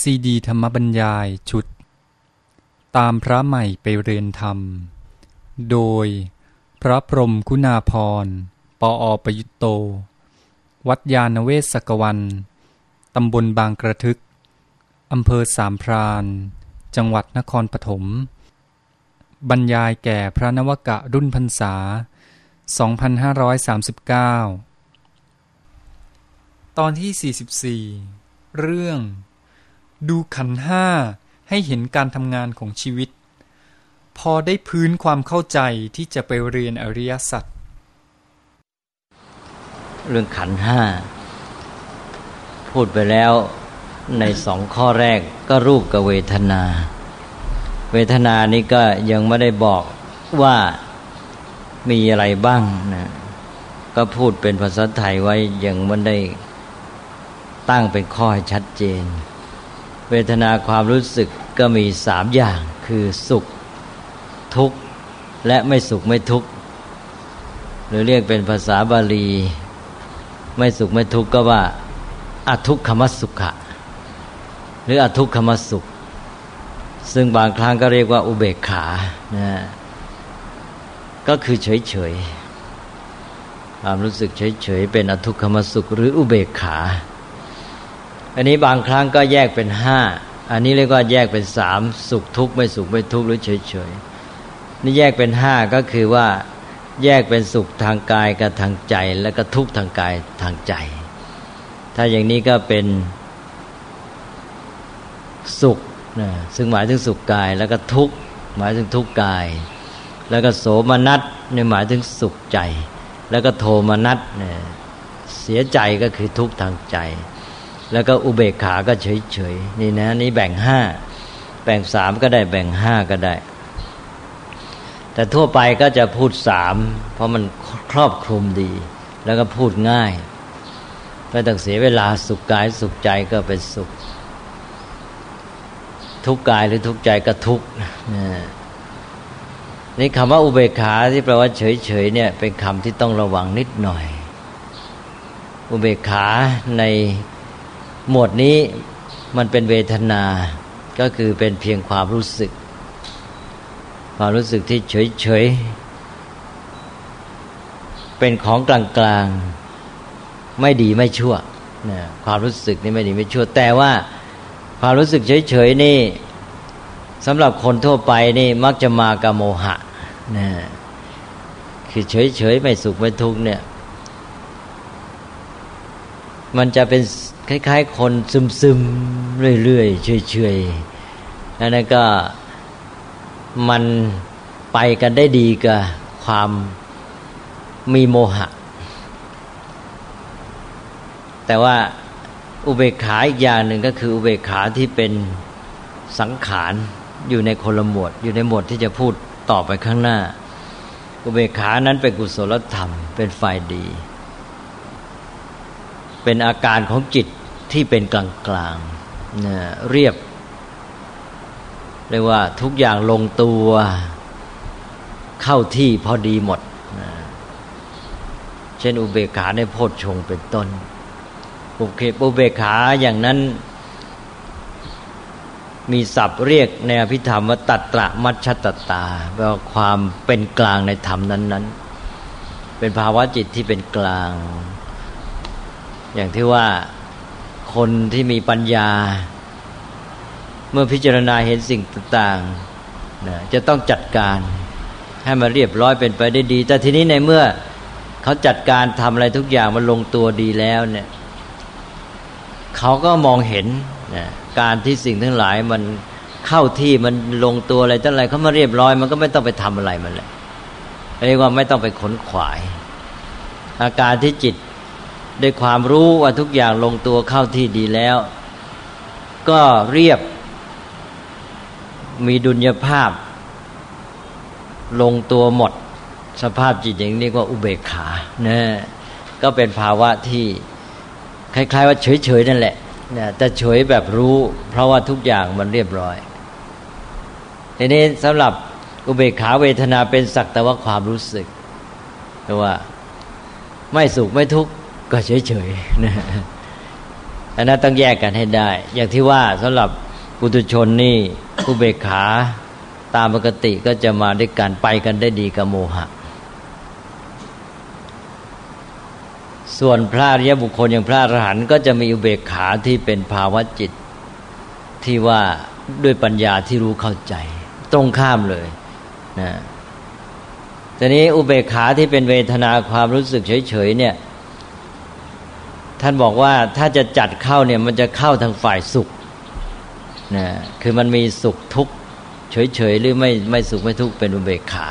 ซีดีธรรมบรรยายชุด ตามพระใหม่ไปเรียนธรรม โดยพระพรมคุณาพร ปออประยุตโต วัดยาณเวศกวัน ตำบลบางกระทึก อำเภอสามพรานจังหวัดนครปฐม บรรยายแก่พระนวกะรุ่นพรรษา 2539 ตอนที่ 44 เรื่อง ดูขันห้าให้เห็นการทำงานของชีวิต พอได้พื้นความเข้าใจที่จะไปเรียนอริยสัจเรื่องขันห้าพูดไปแล้วในสองข้อแรกก็รูปกับเวทนา เวทนานี้ก็ยังไม่ได้บอกว่ามีอะไรบ้างนะก็พูดเป็นภาษาไทยไว้ยังไม่ได้ตั้งเป็นข้อให้ชัดเจน เวทนาความรู้สึกก็มีสามอย่างคือสุขทุกข์และไม่สุขไม่ทุกข์หรือเรียกเป็นภาษาบาลี ไม่สุขไม่ทุกข์ก็ว่าอทุกขมัสุขะหรืออทุกขมสุข ซึ่งบางครั้งก็เรียกว่า อุเบกขานะก็คือเฉยเฉยความรู้สึกเฉยเฉยเป็นอทุกขมสุข หรืออุเบกขา อันนี้บางครั้งก็แยกเป็นห้าอันนี้เรียกว่าแยกเป็นสามสุขทุกข์ไม่สุขไม่ทุกข์หรือเฉยเฉยนี่แยกเป็นห้าก็คือว่าแยกเป็นสุขทางกายกับทางใจ แล้วก็ทุกข์ทางกายทางใจ ถ้าอย่างนี้ก็เป็นสุขนะซึ่งหมายถึงสุขกาย แล้วก็ทุกข์หมายถึงทุกข์กาย แล้วก็โสมนัสเนี่ยหมายถึงสุขใจ แล้วก็โทมนัสเนี่ยเสียใจก็คือทุกข์ทางใจ แล้วก็อุเบกขาก็เฉยเฉยนี่นะ นี่แบ่งห้าแบ่งสามก็ได้แบ่งห้าก็ได้ แต่ทั่วไปก็จะพูดสามเพราะมันครอบคลุมดี แล้วก็พูดง่ายไม่ต้องเสียเวลาสุขกายสุขใจก็เป็นสุข ทุกกายหรือทุกใจก็ทุกนี่คำว่าอุเบกขาที่แปลว่าเฉยเฉยเนี่ย เป็นคำที่ต้องระวังนิดหน่อย อุเบกขาใน หมวดนี้มันเป็นเวทนาก็คือเป็นเพียงความรู้สึก ความรู้สึกที่เฉยๆเป็นของกลางๆไม่ดีไม่ชั่วนะความรู้สึกนี่ไม่ดีไม่ชั่ว แต่ว่าความรู้สึกเฉยๆนี่สำหรับคนทั่วไปนี่มักจะมากับโมหะนะคือเฉยๆไม่สุขไม่ทุกข์เนี่ย มันจะเป็น คล้าย ๆ คนซึมๆเรื่อยๆเฉยๆอันนั้นก็มันไปกันได้ดีกับความมีโมหะ แต่ว่าอุเบกขาอีกอย่างหนึ่งก็คืออุเบกขาที่เป็นสังขารอยู่ในคนละหมวด อยู่ในหมวดที่จะพูดต่อไปข้างหน้า อุเบกขานั้นเป็นกุศลธรรมเป็นฝ่ายดี เป็นอาการของจิตที่เป็นกลางกลางเรียบ เรียกว่าทุกอย่างลงตัวเข้าที่พอดีหมดเช่นอุเบกขาในโพชฌงเป็นต้นอุเคอุเบกขาอย่างนั้น มีศัพท์เรียกในอภิธรรมว่าตัตระมัชตตาแปลว่าความเป็นกลางในธรรมนั้น ๆ เป็นภาวะจิตที่เป็นกลาง อย่างที่ว่าคนที่มีปัญญา เมื่อพิจารณาเห็นสิ่งต่างๆนะจะต้องจัดการให้มันเรียบร้อยเป็นไปได้ดี แต่ทีนี้ในเมื่อเขาจัดการทำอะไรทุกอย่างมันลงตัวดีแล้วเนี่ยเขาก็มองเห็นนะการที่สิ่งทั้งหลายมันเข้าที่มันลงตัวอะไรตั้งอะไรเขามาเรียบร้อย มันก็ไม่ต้องไปทำอะไรมันเลยเรียกว่าไม่ต้องไปขนขวาย อาการที่จิต ด้วยความรู้ว่าทุกอย่างลงตัวเข้าที่ดีแล้ว ก็เรียบ มีดุลยภาพ ลงตัวหมด สภาพจิตอย่างนี้ก็อุเบกขานะก็เป็นภาวะที่คล้ายๆว่าเฉยๆนั่นแหละนะแต่เฉยแบบรู้ เพราะว่าทุกอย่างมันเรียบร้อยทีนี้สำหรับอุเบกขาเวทนาเป็นสักแต่ว่าความรู้สึกแต่ว่าไม่สุขไม่ทุกข์ ก็เฉยๆนะอันนั้นต้องแยกกันให้ได้ อย่างที่ว่าสำหรับปุถุชนนี่อุเบกขาตามปกติก็จะมาด้วยกันไปกันได้ดีกับโมหะ ส่วนพระอริยบุคคลอย่างพระอรหันต์ก็จะมีอุเบกขาที่เป็นภาวะจิต ที่ว่าด้วยปัญญาที่รู้เข้าใจ ตรงข้ามเลยนะทีนี้อุเบกขาที่เป็นเวทนาความรู้สึกเฉยๆเนี่ย ท่านบอกว่าถ้าจะจัดเข้าเนี่ยมันจะเข้าทางฝ่ายสุขนะคือมันมีสุขทุกข์เฉยๆหรือไม่ไม่สุขไม่ทุกข์เป็นอุเบกขา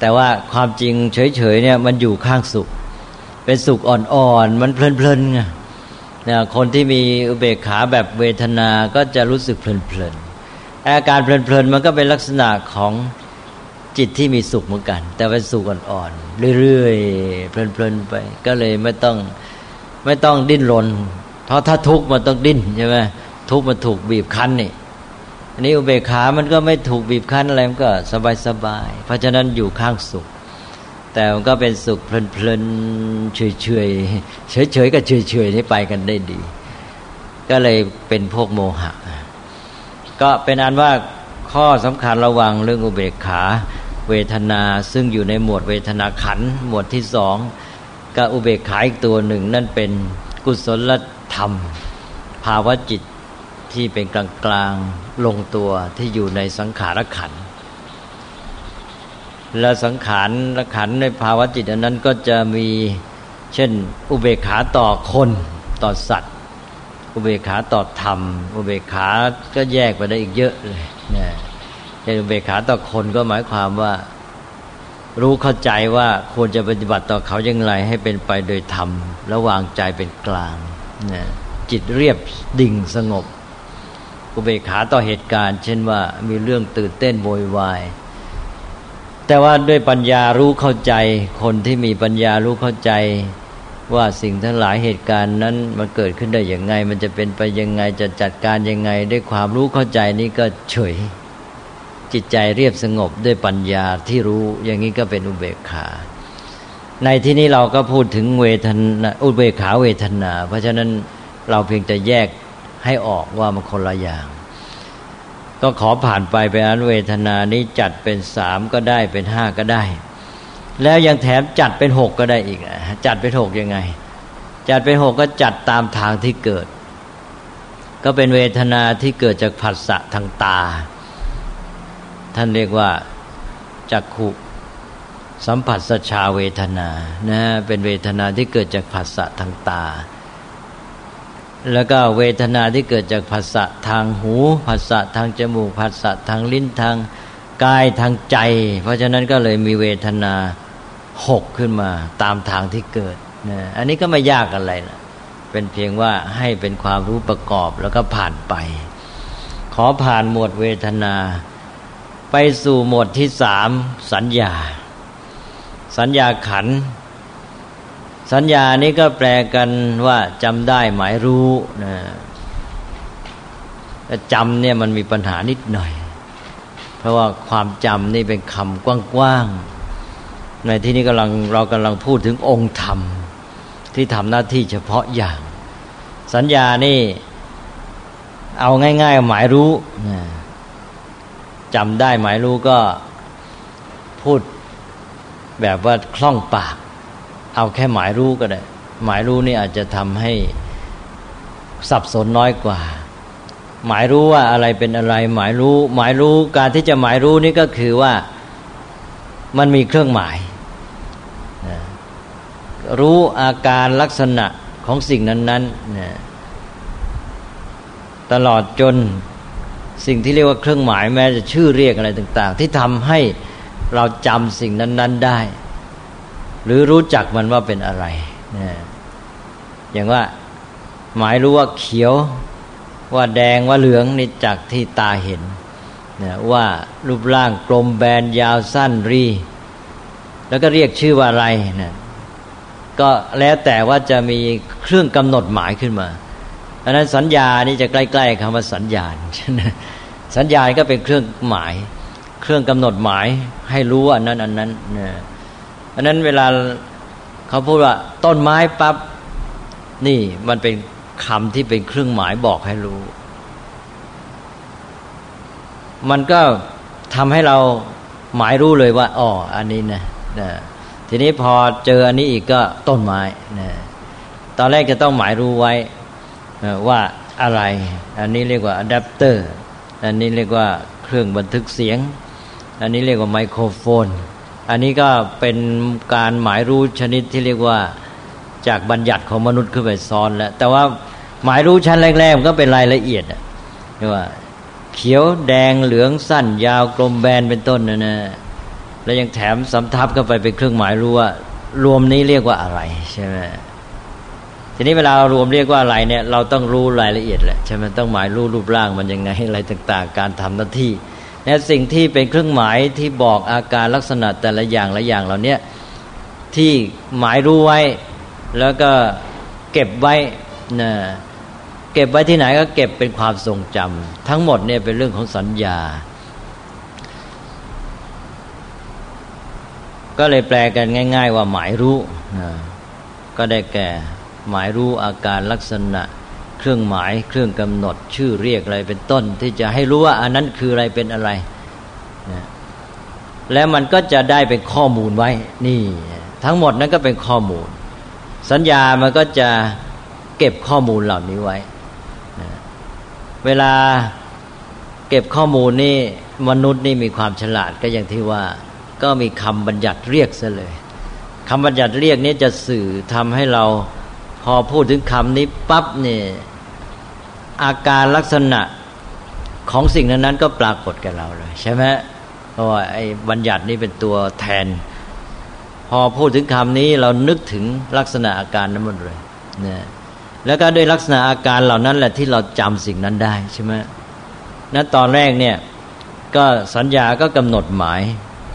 แต่ว่าความจริงเฉยๆเนี่ยมันอยู่ข้างสุข เป็นสุขอ่อนๆมันเพลินๆไงนะคนที่มีอุเบกขาแบบเวทนาก็จะรู้สึกเพลินๆอาการเพลินๆมันก็เป็นลักษณะของจิตที่มีสุขเหมือนกัน แต่เป็นสุขอ่อนๆเรื่อยๆเพลินๆไป ก็เลยไม่ต้อง ไม่ต้องดิ้นรนเพราะถ้าทุกข์มันต้องดิ้นใช่ไหมทุกข์มันถูกบีบคั้นนี่อันนี้อุเบกขามันก็ไม่ถูกบีบคั้นอะไรมันก็สบายสบาย เพราะฉะนั้นอยู่ข้างสุข แต่มันก็เป็นสุขเพลินๆเฉยเฉยเฉยเฉยกับเฉยเฉยนี่ไปกันได้ดี ก็เลยเป็นพวกโมหะ ก็เป็นอันว่าข้อสำคัญระวังเรื่องอุเบกขา เวทนาซึ่งอยู่ในหมวดเวทนาขันหมวดที่สอง กับอุเบกขาอีกตัวหนึ่ง นั่นเป็นกุศลธรรม ภาวะจิตที่เป็นกลางกลางลงตัวที่อยู่ในสังขารขัน และสังขารขันในภาวะจิตอันนั้นก็จะมีเช่น อุเบกขาต่อคนต่อสัตว์ อุเบกขาต่อธรรม อุเบกขาก็แยกไปได้อีกเยอะเลยเนี่ยอุเบกขาต่อคนก็หมายความว่า รู้เข้าใจว่าควรจะปฏิบัติต่อเขาอย่างไรให้เป็นไปโดยธรรมแล้ววางใจเป็นกลางนะจิตเรียบดิ่งสงบอุเบกขาต่อเหตุการณ์ เช่นว่ามีเรื่องตื่นเต้นโวยวาย แต่ว่าด้วยปัญญารู้เข้าใจ คนที่มีปัญญารู้เข้าใจ ว่าสิ่งทั้งหลายเหตุการณ์นั้นมันเกิดขึ้นได้อย่างไง มันจะเป็นไปยังไงจะจัดการยังไง ด้วยความรู้เข้าใจนี้ก็เฉย จิตใจเรียบสงบด้วยปัญญาที่รู้อย่างนี้ก็เป็นอุเบกขา ในที่นี้เราก็พูดถึงเวทนาอุเบกขาเวทนา เพราะฉะนั้นเราเพียงจะแยกให้ออกว่ามันคนละอย่าง ก็ขอผ่านไปไปอันเวทนานี้จัดเป็นสามก็ได้เป็นห้าก็ได้ แล้วยังแถมจัดเป็นหกก็ได้อีกจัดเป็นหกยังไง จัดเป็นหกก็จัดตามทางที่เกิด ก็เป็นเวทนาที่เกิดจากผัสสะทางตา ท่านเรียกว่าจักขุสัมผัสสชาเวทนานะเป็นเวทนาที่เกิดจากผัสสะทางตา แล้วก็เวทนาที่เกิดจากผัสสะทางหูผัสสะทางจมูกผัสสะทางลิ้นทางกายทางใจ เพราะฉะนั้นก็เลยมีเวทนาหกขึ้นมาตามทางที่เกิดนะอันนี้ก็ไม่ยากอะไรนะเป็นเพียงว่าให้เป็นความรู้ประกอบแล้วก็ผ่านไป ขอผ่านหมวดเวทนา ไปสู่หมวดที่สามสัญญา สัญญาขัน สัญญานี้ก็แปลกันว่าจำได้หมายรู้นะแต่จำเนี่ยมันมีปัญหานิดหน่อย เพราะว่าความจำนี่เป็นคำกว้างๆ ในที่นี้กำลังเรากำลังพูดถึงองค์ธรรม ที่ทำหน้าที่เฉพาะอย่าง สัญญานี่ เอาง่าย ๆ หมายรู้นะ จำได้หมายรู้ก็พูดแบบว่าคล่องปาก เอาแค่หมายรู้ก็ได้ หมายรู้นี่อาจจะทำให้สับสนน้อยกว่า หมายรู้ว่าอะไรเป็นอะไร หมายรู้ หมายรู้การที่จะหมายรู้นี่ก็คือว่ามันมีเครื่องหมาย รู้อาการลักษณะของสิ่งนั้นๆตลอดจน สิ่งที่เรียกว่าเครื่องหมายแม้จะชื่อเรียกอะไรต่าง ๆ ที่ทำให้เราจำสิ่งนั้น ๆได้ หรือรู้จักมันว่าเป็นอะไรนะอย่างว่าหมายรู้ว่าเขียวว่าแดงว่าเหลืองนี่จากที่ตาเห็นนะว่ารูปร่างกลมแบนยาวสั้นรี แล้วก็เรียกชื่อว่าอะไรนะก็แล้วแต่ว่าจะมีเครื่องกำหนดหมายขึ้นมา อันนั้นสัญญานี่จะใกล้ ๆคำว่าสัญญาณสัญญาณก็เป็นเครื่องหมาย เครื่องกำหนดหมายให้รู้อันนั้นอันนั้นนะอันนั้นเวลาเขาพูดว่า ต้นไม้ปับ๊บนี่มันเป็นคำที่เป็นเครื่องหมายบอกให้รู้ มันก็ทำให้เราหมายรู้เลยว่าอ๋ออันนี้นะนะทีนี้พอเจออันนี้อีกก็ต้นไม้นะตอนแรกจะต้องหมายรู้ไว้ ว่าอะไร อันนี้เรียกว่าอะแดปเตอร์ อันนี้เรียกว่าเครื่องบันทึกเสียง อันนี้เรียกว่าไมโครโฟน อันนี้ก็เป็นการหมายรู้ชนิดที่เรียกว่าจากบัญญัติของมนุษย์ขึ้นไปซ้อนแล้ว แต่ว่าหมายรู้ชั้นแรกๆมันก็เป็นรายละเอียดเรียกว่า เขียวแดงเหลืองสั้น ยาวกลมแบนเป็นต้นนะนะแล้วยังแถมสำทับเข้าไปเป็นเครื่องหมายรู้ว่ารวมนี้เรียกว่าอะไรใช่ไหม ทีนี้เวลารวมเรียกว่าอะไรเนี่ยเราต้องรู้รายละเอียดแหละใช่ไหมต้องหมายรู้รูปร่างมันยังไงอะไรต่าง ๆ การทำหน้าที่เนี่ยสิ่งที่เป็นเครื่องหมายที่บอกอาการลักษณะแต่ละอย่างละอย่างเหล่านี้ที่หมายรู้ไว้ แล้วก็เก็บไว้นะเก็บไว้ที่ไหนก็เก็บเป็นความทรงจำทั้งหมดเนี่ยเป็นเรื่องของสัญญา ก็เลยแปลกันง่าย ๆ ว่าหมายรู้ก็ได้แก่ หมายรู้อาการลักษณะ เครื่องหมายเครื่องกำหนดชื่อเรียกอะไรเป็นต้น ที่จะให้รู้ว่าอันนั้นคืออะไรเป็นอะไรนะแล้วมันก็จะได้เป็นข้อมูลไว้นี่ ทั้งหมดนั้นก็เป็นข้อมูล สัญญามันก็จะเก็บข้อมูลเหล่านี้ไว้นะเวลาเก็บข้อมูลนี่มนุษย์นี่มีความฉลาดก็อย่างที่ว่าก็มีคำบัญญัติเรียกซะเลยคำบัญญัติเรียกนี้จะสื่อทำให้เรา พอพูดถึงคำนี้ปั๊บเนี่ยอาการลักษณะของสิ่งนั้นนั้นก็ปรากฏกับเราเลยใช่ไหมเพราะว่าไอ้บัญญัตินี้เป็นตัวแทน พอพูดถึงคำนี้เรานึกถึงลักษณะอาการนั้นหมดเลยนะแล้วก็ด้วยลักษณะอาการเหล่านั้นแหละที่เราจำสิ่งนั้นได้ใช่ไหมนั้นตอนแรกเนี่ยก็สัญญาก็กำหนดหมาย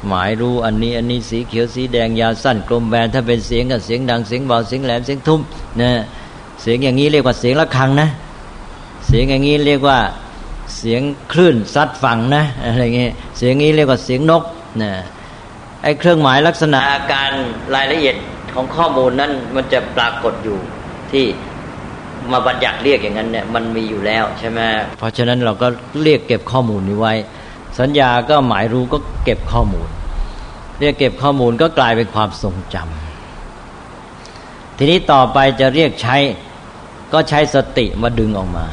หมายรู้อันนี้อันนี้สีเขียวสีแดงยาวสั้นกลมแบนถ้าเป็นเสียงก็เสียงดังเสียงเบาเสียงแหลมเสียงทุ้มนะเสียงอย่างนี้เรียกว่าเสียงะระฆังนะ เสียงอย่างนี้เรียกว่าเสียงคลื่นซัดฝั่งนะอะไรเงี้ยเสียงนี้เรียกว่าเสียงนกนะไอ้เครื่องหมายลักษณะอาการรายละเอียดของข้อมูลนั้นมันจะปรากฏอยู่ที่มาบัญญัติเรียกอย่างนั้นเนี่ยมันมีอยู่แล้วใช่ไหมเพราะฉะนั้นเราก็เรียกเก็บข้อมูลนี้ไว้ สัญญาก็หมายรู้ก็เก็บข้อมูล เรียกเก็บข้อมูลก็กลายเป็นความทรงจำทีนี้ต่อไปจะเรียกใช้ก็ใช้สติมาดึงออกมา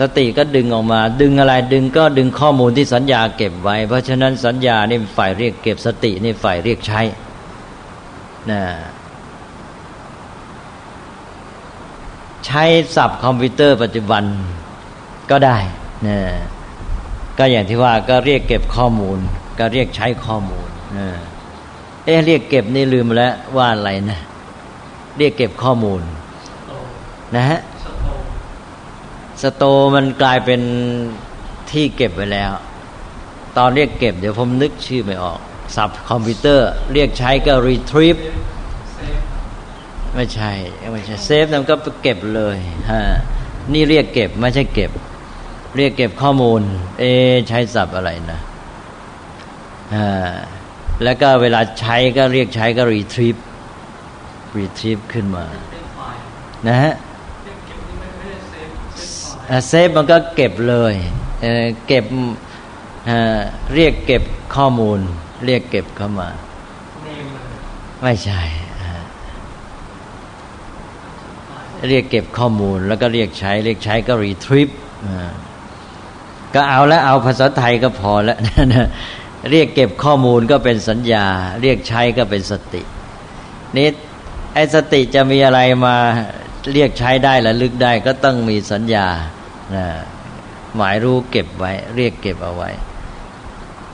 สติก็ดึงออกมา ดึงอะไรดึงก็ดึงข้อมูลที่สัญญาเก็บไว้ เพราะฉะนั้นสัญญานี่ฝ่ายเรียกเก็บสตินี่ฝ่ายเรียกใช้นะใช้ศัพท์คอมพิวเตอร์ปัจจุบันก็ได้นะก็อย่างที่ว่าก็เรียกเก็บข้อมูล ก็เรียกใช้ข้อมูลเอ๊ะเรียกเก็บนี่ลืมแล้วว่าอะไรนะ เรียกเก็บข้อมูล นะฮะสโตมันกลายเป็นที่เก็บไว้แล้ว ตอนเรียกเก็บเดี๋ยวผมนึกชื่อไม่ออก สับคอมพิวเตอร์ เรียกใช้ก็ retrieve ไม่ใช่ไม่ใช่เซฟนั่นก็เก็บเลยฮะนี่เรียกเก็บไม่ใช่เก็บ เรียกเก็บข้อมูล เอใช้ศัพท์อะไรนะ แล้วก็เวลาใช้ก็เรียกใช้ก็รีทรีฟรีทรีฟขึ้นมา นะฮะเซฟมันก็เก็บเลยเเก็บเรียกเก็บข้อมูล เรียกเก็บเข้ามา ไม่ใช่ เรียกเก็บข้อมูล แล้วก็เรียกใช้ เรียกใช้ก็รีทรีฟก็เอาแล้วเอาภาษาไทยก็พอแล้วนะ เรียกเก็บข้อมูลก็เป็นสัญญา เรียกใช้ก็เป็นสตินี่ไอ้สติจะมีอะไรมาเรียกใช้ได้และลึกได้ก็ต้องมีสัญญานะหมายรู้เก็บไว้ เรียกเก็บเอาไว้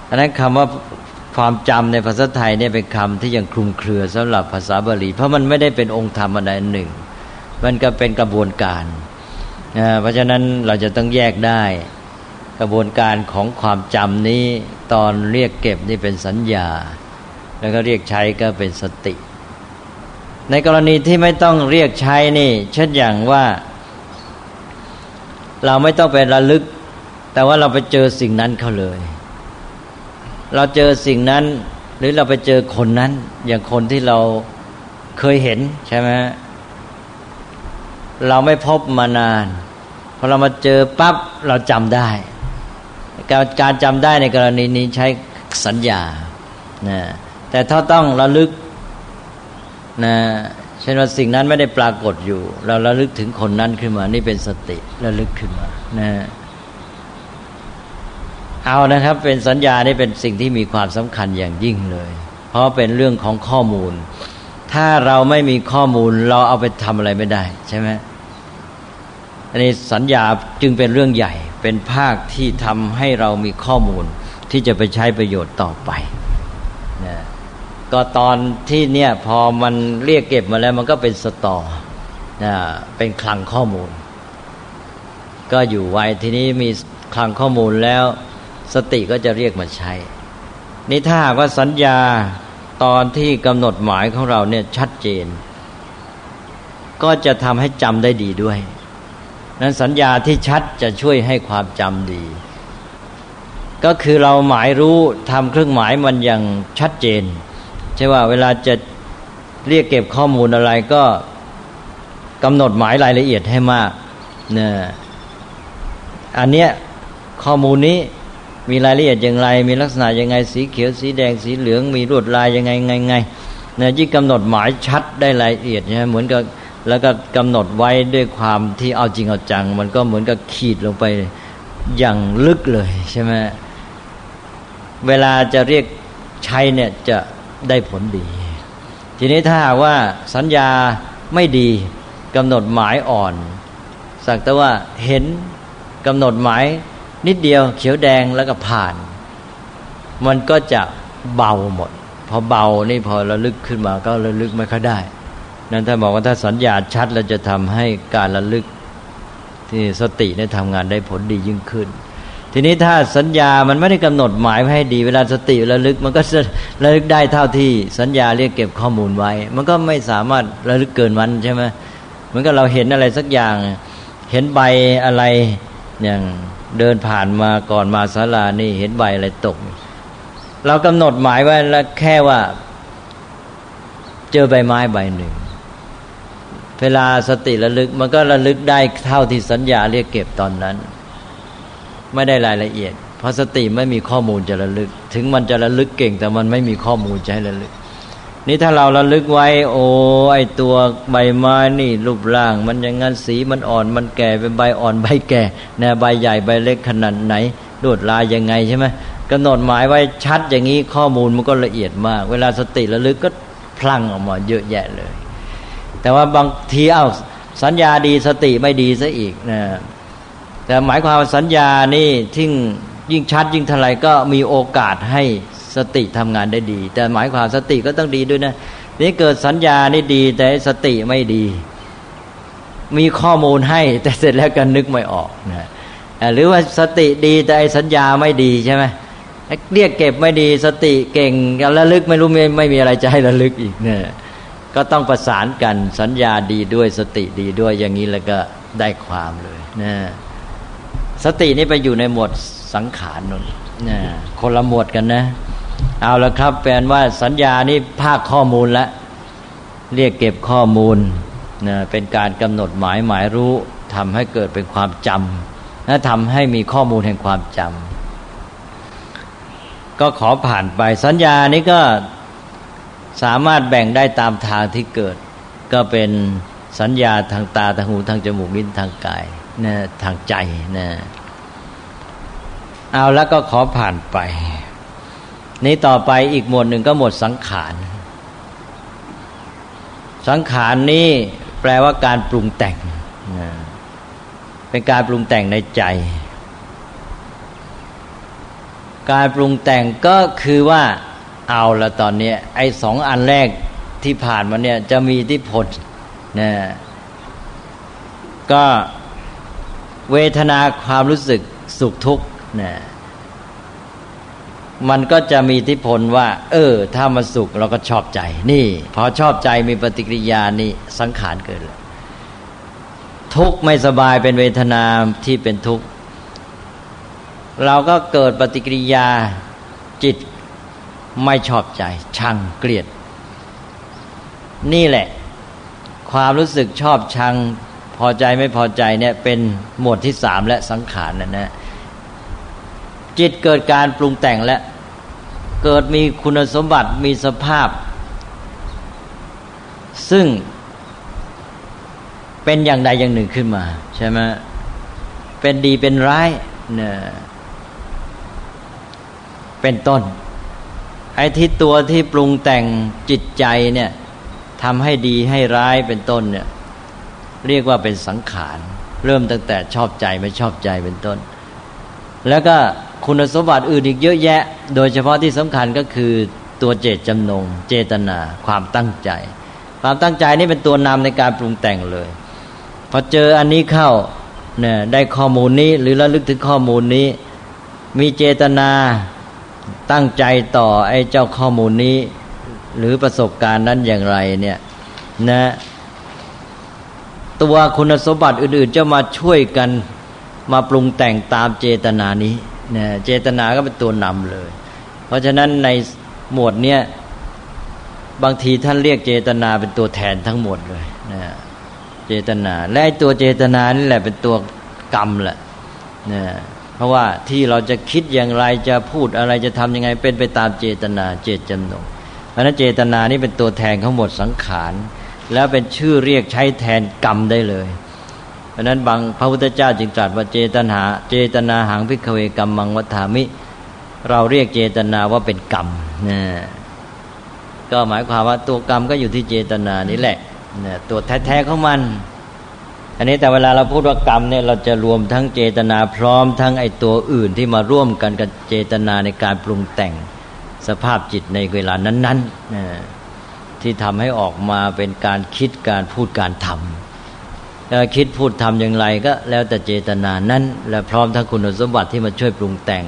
อันนั้นคำว่าความจำในภาษาไทยเนี่ยเป็นคำที่ยังคลุมเครือสำหรับภาษาบาลี เพราะมันไม่ได้เป็นองค์ธรรมอันใดหนึ่ง มันก็เป็นกระบวนการ เพราะฉะนั้นเราจะต้องแยกได้ กระบวนการของความจำนี้ ตอนเรียกเก็บนี่เป็นสัญญา แล้วก็เรียกใช้ก็เป็นสติ ในกรณีที่ไม่ต้องเรียกใช้นี่ เช่นอย่างว่า เราไม่ต้องไประลึก แต่ว่าเราไปเจอสิ่งนั้นเขาเลย เราเจอสิ่งนั้น หรือเราไปเจอคนนั้น อย่างคนที่เราเคยเห็นใช่ไหมเราไม่พบมานานพอเรามาเจอปั๊บเราจำได้ การการจำได้ในกรณีนี้ใช้สัญญานะแต่ถ้าต้องระลึกนะเช่นว่าสิ่งนั้นไม่ได้ปรากฏอยู่ เราระลึกถึงคนนั้นขึ้นมา นี่เป็นสติระลึกขึ้นมานะเอานะครับ เป็นสัญญานี่เป็นสิ่งที่มีความสำคัญอย่างยิ่งเลย เพราะเป็นเรื่องของข้อมูล ถ้าเราไม่มีข้อมูลเราเอาไปทำอะไรไม่ได้ ใช่ไหมอันนี้สัญญาจึงเป็นเรื่องใหญ่ เป็นภาคที่ทำให้เรามีข้อมูลที่จะไปใช้ประโยชน์ต่อไปนะก็ตอนที่เนี่ยพอมันเรียกเก็บมาแล้วมันก็เป็นสตอนะเป็นคลังข้อมูล ก็อยู่ไว้ทีนี้มีคลังข้อมูลแล้ว สติก็จะเรียกมาใช้ นี่ถ้าหากว่าสัญญาตอนที่กำหนดหมายของเราเนี่ยชัดเจน ก็จะทำให้จำได้ดีด้วย นั้นสัญญาที่ชัดจะช่วยให้ความจำดี ก็คือเราหมายรู้ทำเครื่องหมายมันอย่างชัดเจนใช่ว่าเวลาจะเรียกเก็บข้อมูลอะไรก็กำหนดหมายรายละเอียดให้มากเนี่ยอันเนี้ยข้อมูลนี้มีรายละเอียดอย่างไร มีลักษณะยังไงสีเขียวสีแดงสีเหลืองมีรวดลายยังไงไงไงเนี่ยยิ่งกำหนดหมายชัดได้รายละเอียดใช่ไหมเหมือนกับ แล้วก็กำหนดไว้ด้วยความที่เอาจริงเอาจัง มันก็เหมือนกับขีดลงไปอย่างลึกเลยใช่ไหมเวลาจะเรียกใช้เนี่ยจะได้ผลดี ทีนี้ถ้าว่าสัญญาไม่ดีกำหนดหมายอ่อน สักแต่ว่าเห็นกำหนดหมายนิดเดียวเขียวแดงแล้วก็ผ่าน มันก็จะเบาหมด พอเบานี่พอระลึกขึ้นมาก็ระลึกไม่ค่อยได้ นั้นถ้าบอกว่าถ้าสัญญาชัดเราจะทำให้การระลึกที่สติได้ทำงานได้ผลดียิ่งขึ้น ทีนี้ถ้าสัญญามันไม่ได้กำหนดหมายให้ดี เวลาสติระลึกมันก็ระลึกได้เท่าที่ สัญญาเรียกเก็บข้อมูลไว้ มันก็ไม่สามารถระลึกเกินวันใช่ไหมเหมือนกับเราเห็นอะไรสักอย่าง เห็นใบอะไรอย่างเดินผ่านมาก่อนมาศาลานี่เห็นใบอะไรตก เรากำหนดหมายไว้แล้วแค่ว่า เจอใบไม้ใบหนึ่ง เวลาสติระลึกมันก็ระลึกได้เท่าที่สัญญาเรียกเก็บตอนนั้น ไม่ได้รายละเอียด เพราะสติไม่มีข้อมูลจะระลึก ถึงมันจะระลึกเก่ง แต่มันไม่มีข้อมูลจะให้ระลึก นี่ถ้าเราระลึกไว้ โอ้ไอตัวใบไม้นี่ รูปร่าง มันอย่างงั้นสีมันอ่อนมันแก่เป็นใบอ่อนใบแก่แน่ใบใหญ่ใบเล็กขนาดไหนดดลายยังไงใช่ไหมกำหนดหมายไว้ชัดอย่างนี้ข้อมูลมันก็ละเอียดมาก เวลาสติระลึกก็พลังออกมาเยอะแยะเลย แต่ว่าบางทีเอาสัญญาดีสติไม่ดีซะอีกนะแต่หมายความว่าสัญญานี่ทิ้งยิ่งชัดยิ่งเท่าไรก็มีโอกาสให้สติทำงานได้ดี แต่หมายความสติก็ต้องดีด้วยนะนี่เกิดสัญญานี่ดี แต่สติไม่ดี มีข้อมูลให้แต่เสร็จแล้วก็นึกไม่ออกนะหรือว่าสติดีแต่สัญญาไม่ดีใช่ไหมเรียกเก็บไม่ดีสติเก่งระลึกไม่รู้ไม่ไม่มีอะไรจะให้ระลึกอีกเนี่ย ก็ต้องประสานกันสัญญาดีด้วยสติดีด้วยอย่างนี้แล้วก็ได้ความเลยนะสตินี่ไปอยู่ในหมวดสังขารนนนะคนละหมวดกันนะ เอาละครับแปลว่าสัญญานี่ภาคข้อมูลแล้วเรียกเก็บข้อมูลนะเป็นการกำหนดหมายหมายรู้ทำให้เกิดเป็นความจำและทำให้มีข้อมูลแห่งความจำก็ขอผ่านไปสัญญานี้ก็ สามารถแบ่งได้ตามทางที่เกิด ก็เป็นสัญญาทางตาทางหูทางจมูกลิ้นทางกายนะทางใจนะเอาแล้วก็ขอผ่านไป นี้ต่อไปอีกหมวดหนึ่งก็หมวดสังขาร สังขารนี้แปลว่าการปรุงแต่งนะเป็นการปรุงแต่งในใจ การปรุงแต่งก็คือว่า เอาละตอนนี้ไอ้สองอันแรกที่ผ่านมาเนี่ยจะมีที่ผลนะก็เวทนาความรู้สึกสุขทุกข์นะมันก็จะมีที่ผลว่า เออ ถ้ามันสุขเราก็ชอบใจ นี่ พอชอบใจมีปฏิกิริยานี่สังขารเกิดเลยทุกข์ไม่สบายเป็นเวทนาที่เป็นทุกข์เราก็เกิดปฏิกิริยาจิต ไม่ชอบใจ ชังเกลียด นี่แหละ ความรู้สึกชอบชังพอใจไม่พอใจเนี่ย เป็นหมวดที่สามและสังขารนะนะจิตเกิดการปรุงแต่งและเกิดมีคุณสมบัติมีสภาพ ซึ่งเป็นอย่างใดอย่างหนึ่งขึ้นมา ใช่ไหมเป็นดีเป็นร้ายเนี่ยเป็นต้น ไอ้ที่ตัวที่ปรุงแต่งจิตใจเนี่ยทำให้ดีให้ร้ายเป็นต้นเนี่ย เรียกว่าเป็นสังขารเริ่มตั้งแต่ชอบใจไม่ชอบใจเป็นต้น แล้วก็คุณสมบัติอื่นอีกเยอะแยะ โดยเฉพาะที่สำคัญก็คือตัวเจตจำนง เจตนา ความตั้งใจ ความตั้งใจนี่เป็นตัวนำในการปรุงแต่งเลยพอเจออันนี้เข้าเนี่ยได้ข้อมูลนี้หรือระลึกถึงข้อมูลนี้ มีเจตนา ตั้งใจต่อไอ้เจ้าข้อมูลนี้ หรือประสบการณ์นั้นอย่างไรเนี่ยนะตัวคุณสมบัติอื่นๆจะมาช่วยกันมาปรุงแต่งตามเจตนานี้เนี่ยเจตนาก็เป็นตัวนำเลย เพราะฉะนั้นในหมวดเนี้ยบางทีท่านเรียกเจตนาเป็นตัวแทนทั้งหมดเลยนะเจตนา และตัวเจตนานี่แหละเป็นตัวกรรมแหละนะ เพราะว่าที่เราจะคิดอย่างไรจะพูดอะไรจะทำยังไงเป็นไปตามเจตนาเจตจำนงเพราะนั้นเจตนานี่เป็นตัวแทนของหมดสังขารแล้วเป็นชื่อเรียกใช้แทนกรรมได้เลย เพราะนั้นบางพระพุทธเจ้าจึงตรัสว่าเจตนาเจตนาหังพิกเวกรรมมังวัฏามิ เราเรียกเจตนาว่าเป็นกรรมนะก็หมายความว่าตัวกรรมก็อยู่ที่เจตนานี่แหละนะตัวแท้ๆของมัน อันนี้แต่เวลาเราพูดว่ากรรมเนี่ยเราจะรวมทั้งเจตนาพร้อมทั้งไอตัวอื่นที่มาร่วมกันกับเจตนาในการปรุงแต่งสภาพจิตในเวลานั้นๆที่ทำให้ออกมาเป็นการคิดการพูดการทำคิดพูดทำอย่างไรก็แล้วแต่เจตนานั้น และพร้อมทั้งคุณสมบัติที่มาช่วยปรุงแต่ง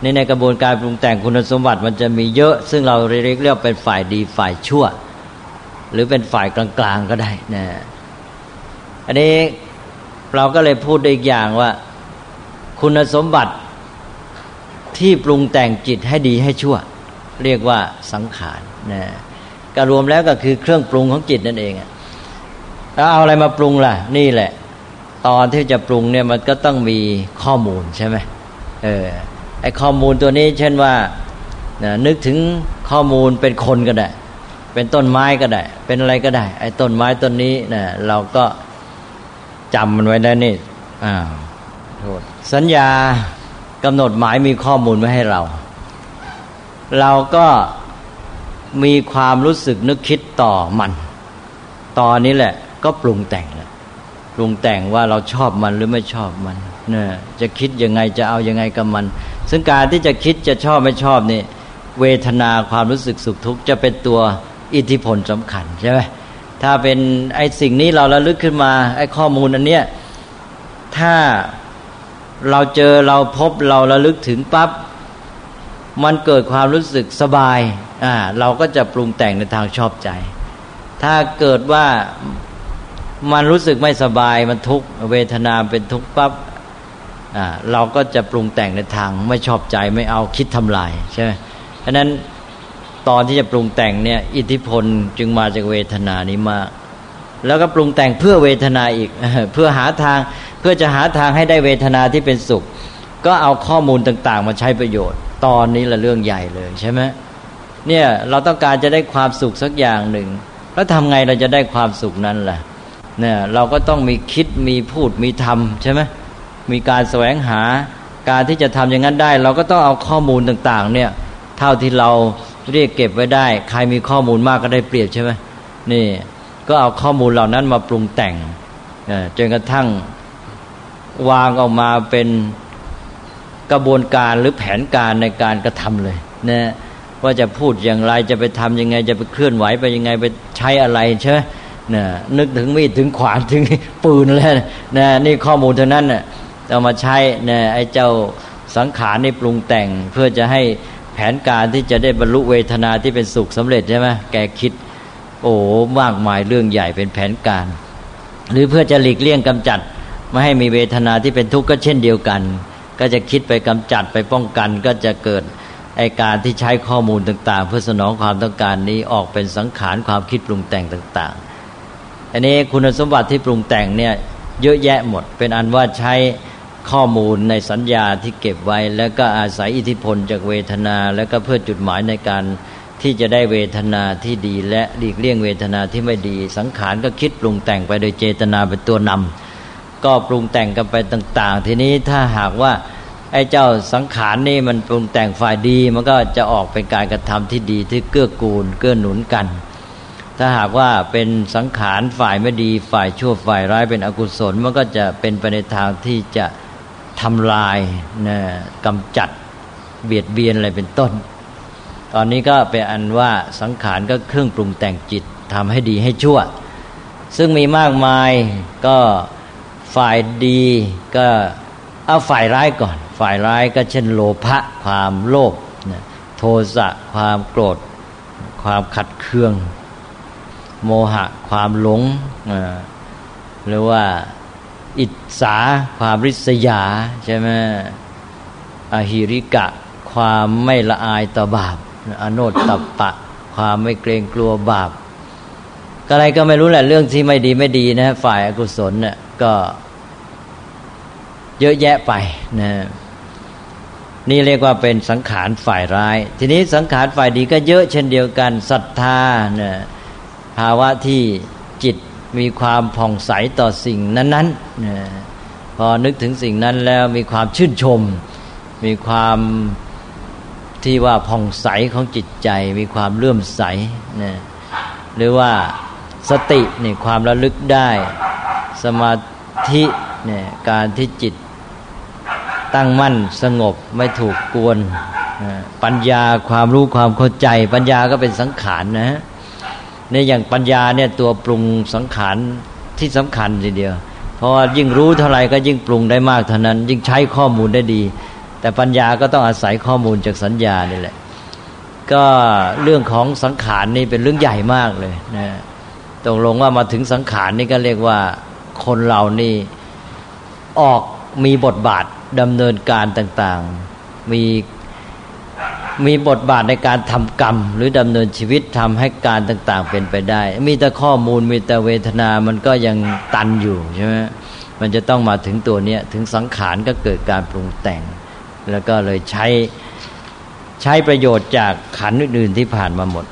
ในในกระบวนการปรุงแต่งคุณสมบัติมันจะมีเยอะ ซึ่งเราเรียกเรียกเป็นฝ่ายดีฝ่ายชั่ว หรือเป็นฝ่ายกลางๆก็ได้นะ อันนี้เราก็เลยพูดอีกอย่างว่า คุณสมบัติที่ปรุงแต่งจิตให้ดีให้ชั่ว เรียกว่าสังขารนะก็รวมแล้วก็คือเครื่องปรุงของจิตนั่นเองแล้วเอาอะไรมาปรุงล่ะ นี่แหละ ตอนที่จะปรุงเนี่ยมันก็ต้องมีข้อมูลใช่ไหมเออไอข้อมูลตัวนี้ เช่นว่านะนึกถึงข้อมูลเป็นคนก็ได้ เป็นต้นไม้ก็ได้ เป็นอะไรก็ได้ ไอ้ต้นไม้ต้นนี้นะเราก็ จำมันไว้ได้นี่อ้าวโทษสัญญากำหนดหมายมีข้อมูลไว้ให้เรา เราก็มีความรู้สึกนึกคิดต่อมัน ตอนนี้แหละ ก็ปรุงแต่งแหละปรุงแต่งว่าเราชอบมันหรือไม่ชอบมันเนี่ยจะคิดยังไงจะเอายังไงกับมัน ซึ่งการที่จะคิดจะชอบไม่ชอบนี่ เวทนาความรู้สึกสุขทุกข์จะเป็นตัวอิทธิพลสำคัญใช่ไหม ถ้าเป็นไอ้สิ่งนี้เราระลึกขึ้นมา ไอ้ข้อมูลอันเนี้ยถ้าเราเจอเราพบเราระลึกถึงปับ๊บมันเกิดความรู้สึกสบายอ่าเราก็จะปรุงแต่งในทางชอบใจ ถ้าเกิดว่ามันรู้สึกไม่สบายมันทุกเวทนาเป็นทุกปับ๊บอ่าเราก็จะปรุงแต่งในทางไม่ชอบใจไม่เอาคิดทำลายใช่ไหมเพราะนั้น ตอนที่จะปรุงแต่งเนี่ยอิทธิพลจึงมาจากเวทนานี้มาก แล้วก็ปรุงแต่งเพื่อเวทนาอีก เพื่อหาทางเพื่อจะหาทางให้ได้เวทนาที่เป็นสุข ก็เอาข้อมูลต่างๆ มาใช้ประโยชน์ ตอนนี้ละเรื่องใหญ่เลยใช่ไหมเนี่ยเราต้องการจะได้ความสุขสักอย่างหนึ่ง แล้วทำไงเราจะได้ความสุขนั้นล่ะเนี่ยเราก็ต้องมีคิดมีพูดมีทำใช่ไหมมีการแสวงหาการที่จะทำอย่างนั้นได้ เราก็ต้องเอาข้อมูลต่างๆเนี่ยเท่าที่เรา เรียกเก็บไว้ได้ ใครมีข้อมูลมากก็ได้เปรียบใช่ไหมนี่ ก็เอาข้อมูลเหล่านั้นมาปรุงแต่งจนกระทั่งวางออกมาเป็นกระบวนการหรือแผนการในการกระทำเลยนะว่าจะพูดอย่างไรจะไปทํำยังไง จะไปเคลื่อนไหวไปยังไงไปใช้อะไรใช่ไหมนะนึกถึงมีดถึงขวานถึงปืนแล้วนะนี่ข้อมูลเท่านั้นนะ่ะเอามาใช้นะไอ้เจ้าสังขารนี่ปรุงแต่งเพื่อจะให้ ผนการที่จะได้บรรลุเวทนาที่เป็นสุขสำเร็จใช่ไหมแกคิด โอ้มากมายเรื่องใหญ่เป็นแผนการ หรือเพื่อจะหลีกเลี่ยงกำจัดไม่ให้มีเวทนาที่เป็นทุกข์ก็เช่นเดียวกัน ก็จะคิดไปกำจัดไปป้องกัน ก็จะเกิดไอการที่ใช้ข้อมูลต่าง ๆ เพื่อสนองความต้องการนี้ออกเป็นสังขารความคิดปรุงแต่งต่าง ๆ อันนี้คุณสมบัติที่ปรุงแต่งเนี่ยเยอะแยะหมด เป็นอันว่าใช้ ข้อมูลในสัญญาที่เก็บไว้ แล้วก็อาศัยอิทธิพลจากเวทนา แล้วก็เพื่อจุดหมายในการที่จะได้เวทนาที่ดีและหลีกเลี่ยงเวทนาที่ไม่ดี สังขารก็คิดปรุงแต่งไปโดยเจตนาเป็นตัวนำก็ปรุงแต่งกันไปต่าง ๆ ทีนี้ถ้าหากว่าไอ้เจ้าสังขารนี่มันปรุงแต่งฝ่ายดี มันก็จะออกเป็นการกระทำที่ดีที่เกื้อกูลเกื้อหนุนกัน ถ้าหากว่าเป็นสังขารฝ่ายไม่ดีฝ่ายชั่วฝ่ายร้ายเป็นอกุศลมันก็จะเป็นไปในทางที่จะ ทำลายนะกำจัดเบียดเบียนอะไรเป็นต้น ตอนนี้ก็เป็นอันว่าสังขารก็เครื่องปรุงแต่งจิตทำให้ดีให้ชั่ว ซึ่งมีมากมายก็ฝ่ายดีก็เอาฝ่ายร้ายก่อน ฝ่ายร้ายก็เช่นโลภะความโลภโทสะความโกรธ ความขัดเคือง โมหะความหลงหรือว่า อิจฉาความริษยาใช่ไหมอหิริกะ ความไม่ละอายต่อบาปอโนตตปะ ความไม่เกรงกลัวบาปอะไรก็ไม่รู้แหละเรื่องที่ไม่ดีไม่ดีนะ ฝ่ายอกุศลเนี่ยก็เยอะแยะไปนะนี่เรียกว่าเป็นสังขารฝ่ายร้าย ทีนี้สังขารฝ่ายดีก็เยอะเช่นเดียวกันศรัทธานะภาวะที่จิต มีความผ่องใสต่อสิ่งนั้นๆนะพอนึกถึงสิ่งนั้นแล้วมีความชื่นชม มีความที่ว่าผ่องใสของจิตใจ มีความเลื่อมใสนะหรือว่าสตินี่ความระลึกได้ สมาธิเนี่ยการที่จิตตั้งมั่นสงบไม่ถูกกวน ปัญญาความรู้ความเข้าใจ ปัญญาก็เป็นสังขารนะ เนี่ยอย่างปัญญาเนี่ยตัวปรุงสังขารที่สำคัญทีเดียว เพราะว่ายิ่งรู้เท่าไหร่ก็ยิ่งปรุงได้มากเท่านั้น ยิ่งใช้ข้อมูลได้ดี แต่ปัญญาก็ต้องอาศัยข้อมูลจากสัญญานี่แหละ ก็เรื่องของสังขารนี่เป็นเรื่องใหญ่มากเลยนะตรงลงว่ามาถึงสังขารนี่ก็เรียกว่าคนเรานี่ออกมีบทบาทดำเนินการต่างๆ มี มีบทบาทในการทำกรรม หรือดำเนินชีวิตทำให้การต่าง ๆ เป็นไปได้ มีแต่ข้อมูลมีแต่เวทนามันก็ยังตันอยู่ใช่ไหมมันจะต้องมาถึงตัวเนี้ยถึงสังขารก็เกิดการปรุงแต่ง แล้วก็เลยใช้ใช้ประโยชน์จากขันอื่นๆที่ผ่านมาหมด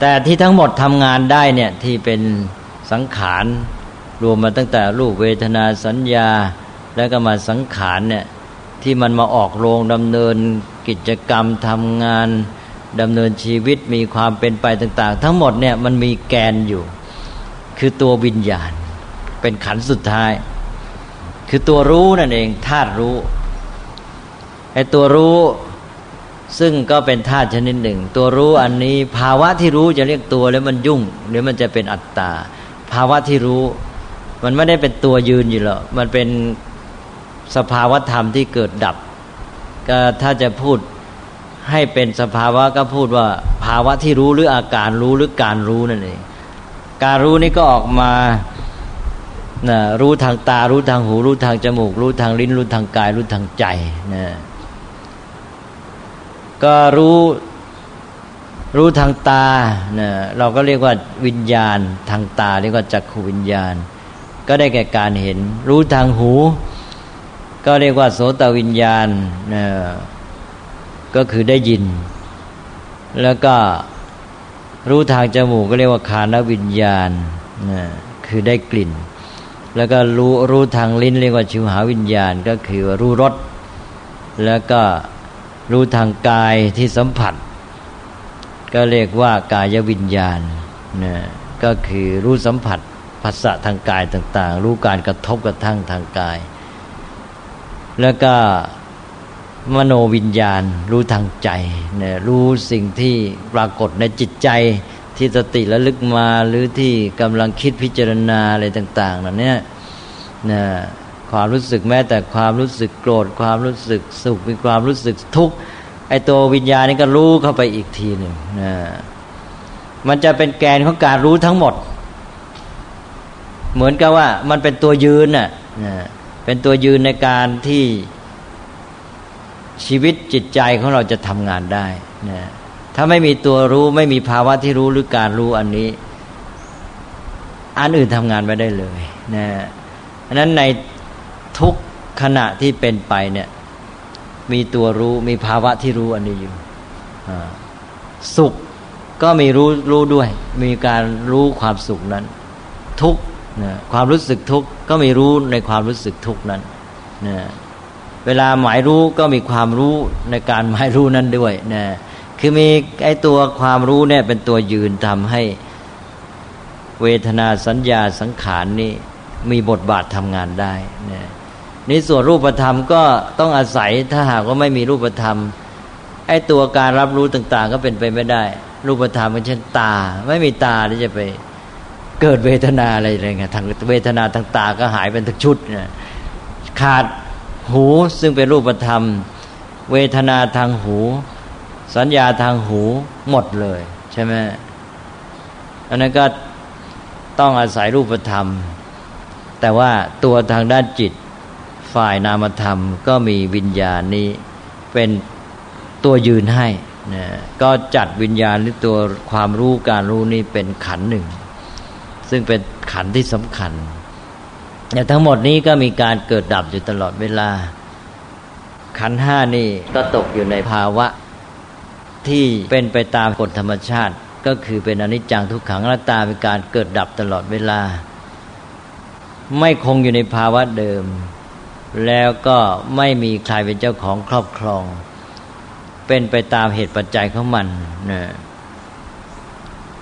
แต่ที่ทั้งหมดทำงานได้เนี่ยที่เป็นสังขารรวมมาตั้งแต่รูปเวทนาสัญญา แล้วก็มาสังขารเนี่ย ที่มันมาออกโรงดำเนินกิจกรรมทำงานดำเนินชีวิตมีความเป็นไปต่าง ๆ ทั้งหมดเนี่ยมันมีแกนอยู่ คือตัววิญญาณ เป็นขันสุดท้าย คือตัวรู้นั่นเองธาตุรู้ไอ้ตัวรู้ซึ่งก็เป็นธาตุชนิดหนึ่ง ตัวรู้อันนี้ภาวะที่รู้จะเรียกตัวแล้วมันยุ่งหรือมันจะเป็นอัตตาภาวะที่รู้ มันไม่ได้เป็นตัวยืนอยู่หรอกมันเป็น สภาวธรรมที่เกิดดับ ก็ถ้าจะพูดให้เป็นสภาวะก็พูดว่าภาวะที่รู้หรืออาการรู้หรือการรู้นั่นเองการรู้นี่ก็ออกมานะรู้ทางตา รู้ทางหู รู้ทางจมูก รู้ทางลิ้น รู้ทางกาย รู้ทางใจนะก็รู้รู้ทางตานะเราก็เรียกว่าวิญญาณ ทางตาเรียกว่าจักขวิญญาณ ก็ได้แก่การเห็น รู้ทางหู ก็เรียกว่าโสตวิญญาณนะก็คือได้ยิน แล้วก็รู้ทางจมูกก็เรียกว่าคานวิญญาณนะคือได้กลิ่น แล้วก็รู้รู้ทางลิ้นเรียกว่าชิวหาวิญญาณ ก็คือรู้รสแล้วก็รู้ทางกายที่สัมผัส ก็เรียกว่ากายวิญญาณนะก็คือรู้สัมผัสภาษะทางกายต่าง ๆ รู้การกระทบกระทั่งทางกาย แล้วก็มโนวิญญาณ รู้ทางใจเนี่ยรู้สิ่งที่ปรากฏในจิตใจที่สติระลึกมาหรือที่กำลังคิดพิจารณาอะไรต่างๆนั่นเนี่ยนะความรู้สึกแม้แต่ความรู้สึกโกรธ ความรู้สึกสุขมีความรู้สึกทุกข์ไอตัววิญญาณนี่ก็รู้เข้าไปอีกทีหนึ่งนะมันจะเป็นแกนของการรู้ทั้งหมด เหมือนกับว่ามันเป็นตัวยืนน่ะ เป็นตัวยืนในการที่ชีวิตจิตใจของเราจะทำงานได้นะถ้าไม่มีตัวรู้ไม่มีภาวะที่รู้หรือการรู้อันนี้ อันอื่นทำงานไม่ได้เลยนะอันนั้นในทุกขณะที่เป็นไปเนี่ย มีตัวรู้มีภาวะที่รู้อันนี้อยู่สุขก็มีรู้รู้ด้วย มีการรู้ความสุขนั้น ทุก นะความรู้สึกทุกข์ก็มีรู้ในความรู้สึกทุกข์นั้นนะเวลาหมายรู้ก็มีความรู้ในการหมายรู้นั้นด้วยนะคือมีไอตัวความรู้เนี่ยเป็นตัวยืนทำให้เวทนาสัญญาสังขารนี่มีบทบาททำงานได้นะนี่ส่วนรูปธรรมก็ต้องอาศัยถ้าหากว่าไม่มีรูปธรรมไอ้ตัวการรับรู้ต่าง ๆ ก็เป็นไปไม่ได้ รูปธรรมเช่นตา ไม่มีตาที่จะไป เกิดเวทนาอะไรอะไรเงี้ยทางเวทนาทางตาก็หายเป็นทุกชุดนะขาดหูซึ่งเป็นรูปธรรม เวทนาทางหู สัญญาทางหูหมดเลย ใช่ไหมอันนั้นก็ต้องอาศัยรูปธรรม แต่ว่าตัวทางด้านจิตฝ่ายนามธรรม ก็มีวิญญาณนี้เป็นตัวยืนให้นะก็จัดวิญญาณหรือตัวความรู้การรู้นี่เป็นขันหนึ่ง ซึ่งเป็นขันที่สำคัญแต่ทั้งหมดนี้ก็มีการเกิดดับอยู่ตลอดเวลา ขันห้านี่ก็ตกอยู่ในภาวะที่เป็นไปตามกฎธรรมชาติ ก็คือเป็นอนิจจังทุกขังอนัตตาเป็นการเกิดดับตลอดเวลา ไม่คงอยู่ในภาวะเดิม แล้วก็ไม่มีใครเป็นเจ้าของครอบครอง เป็นไปตามเหตุปัจจัยของมันนะ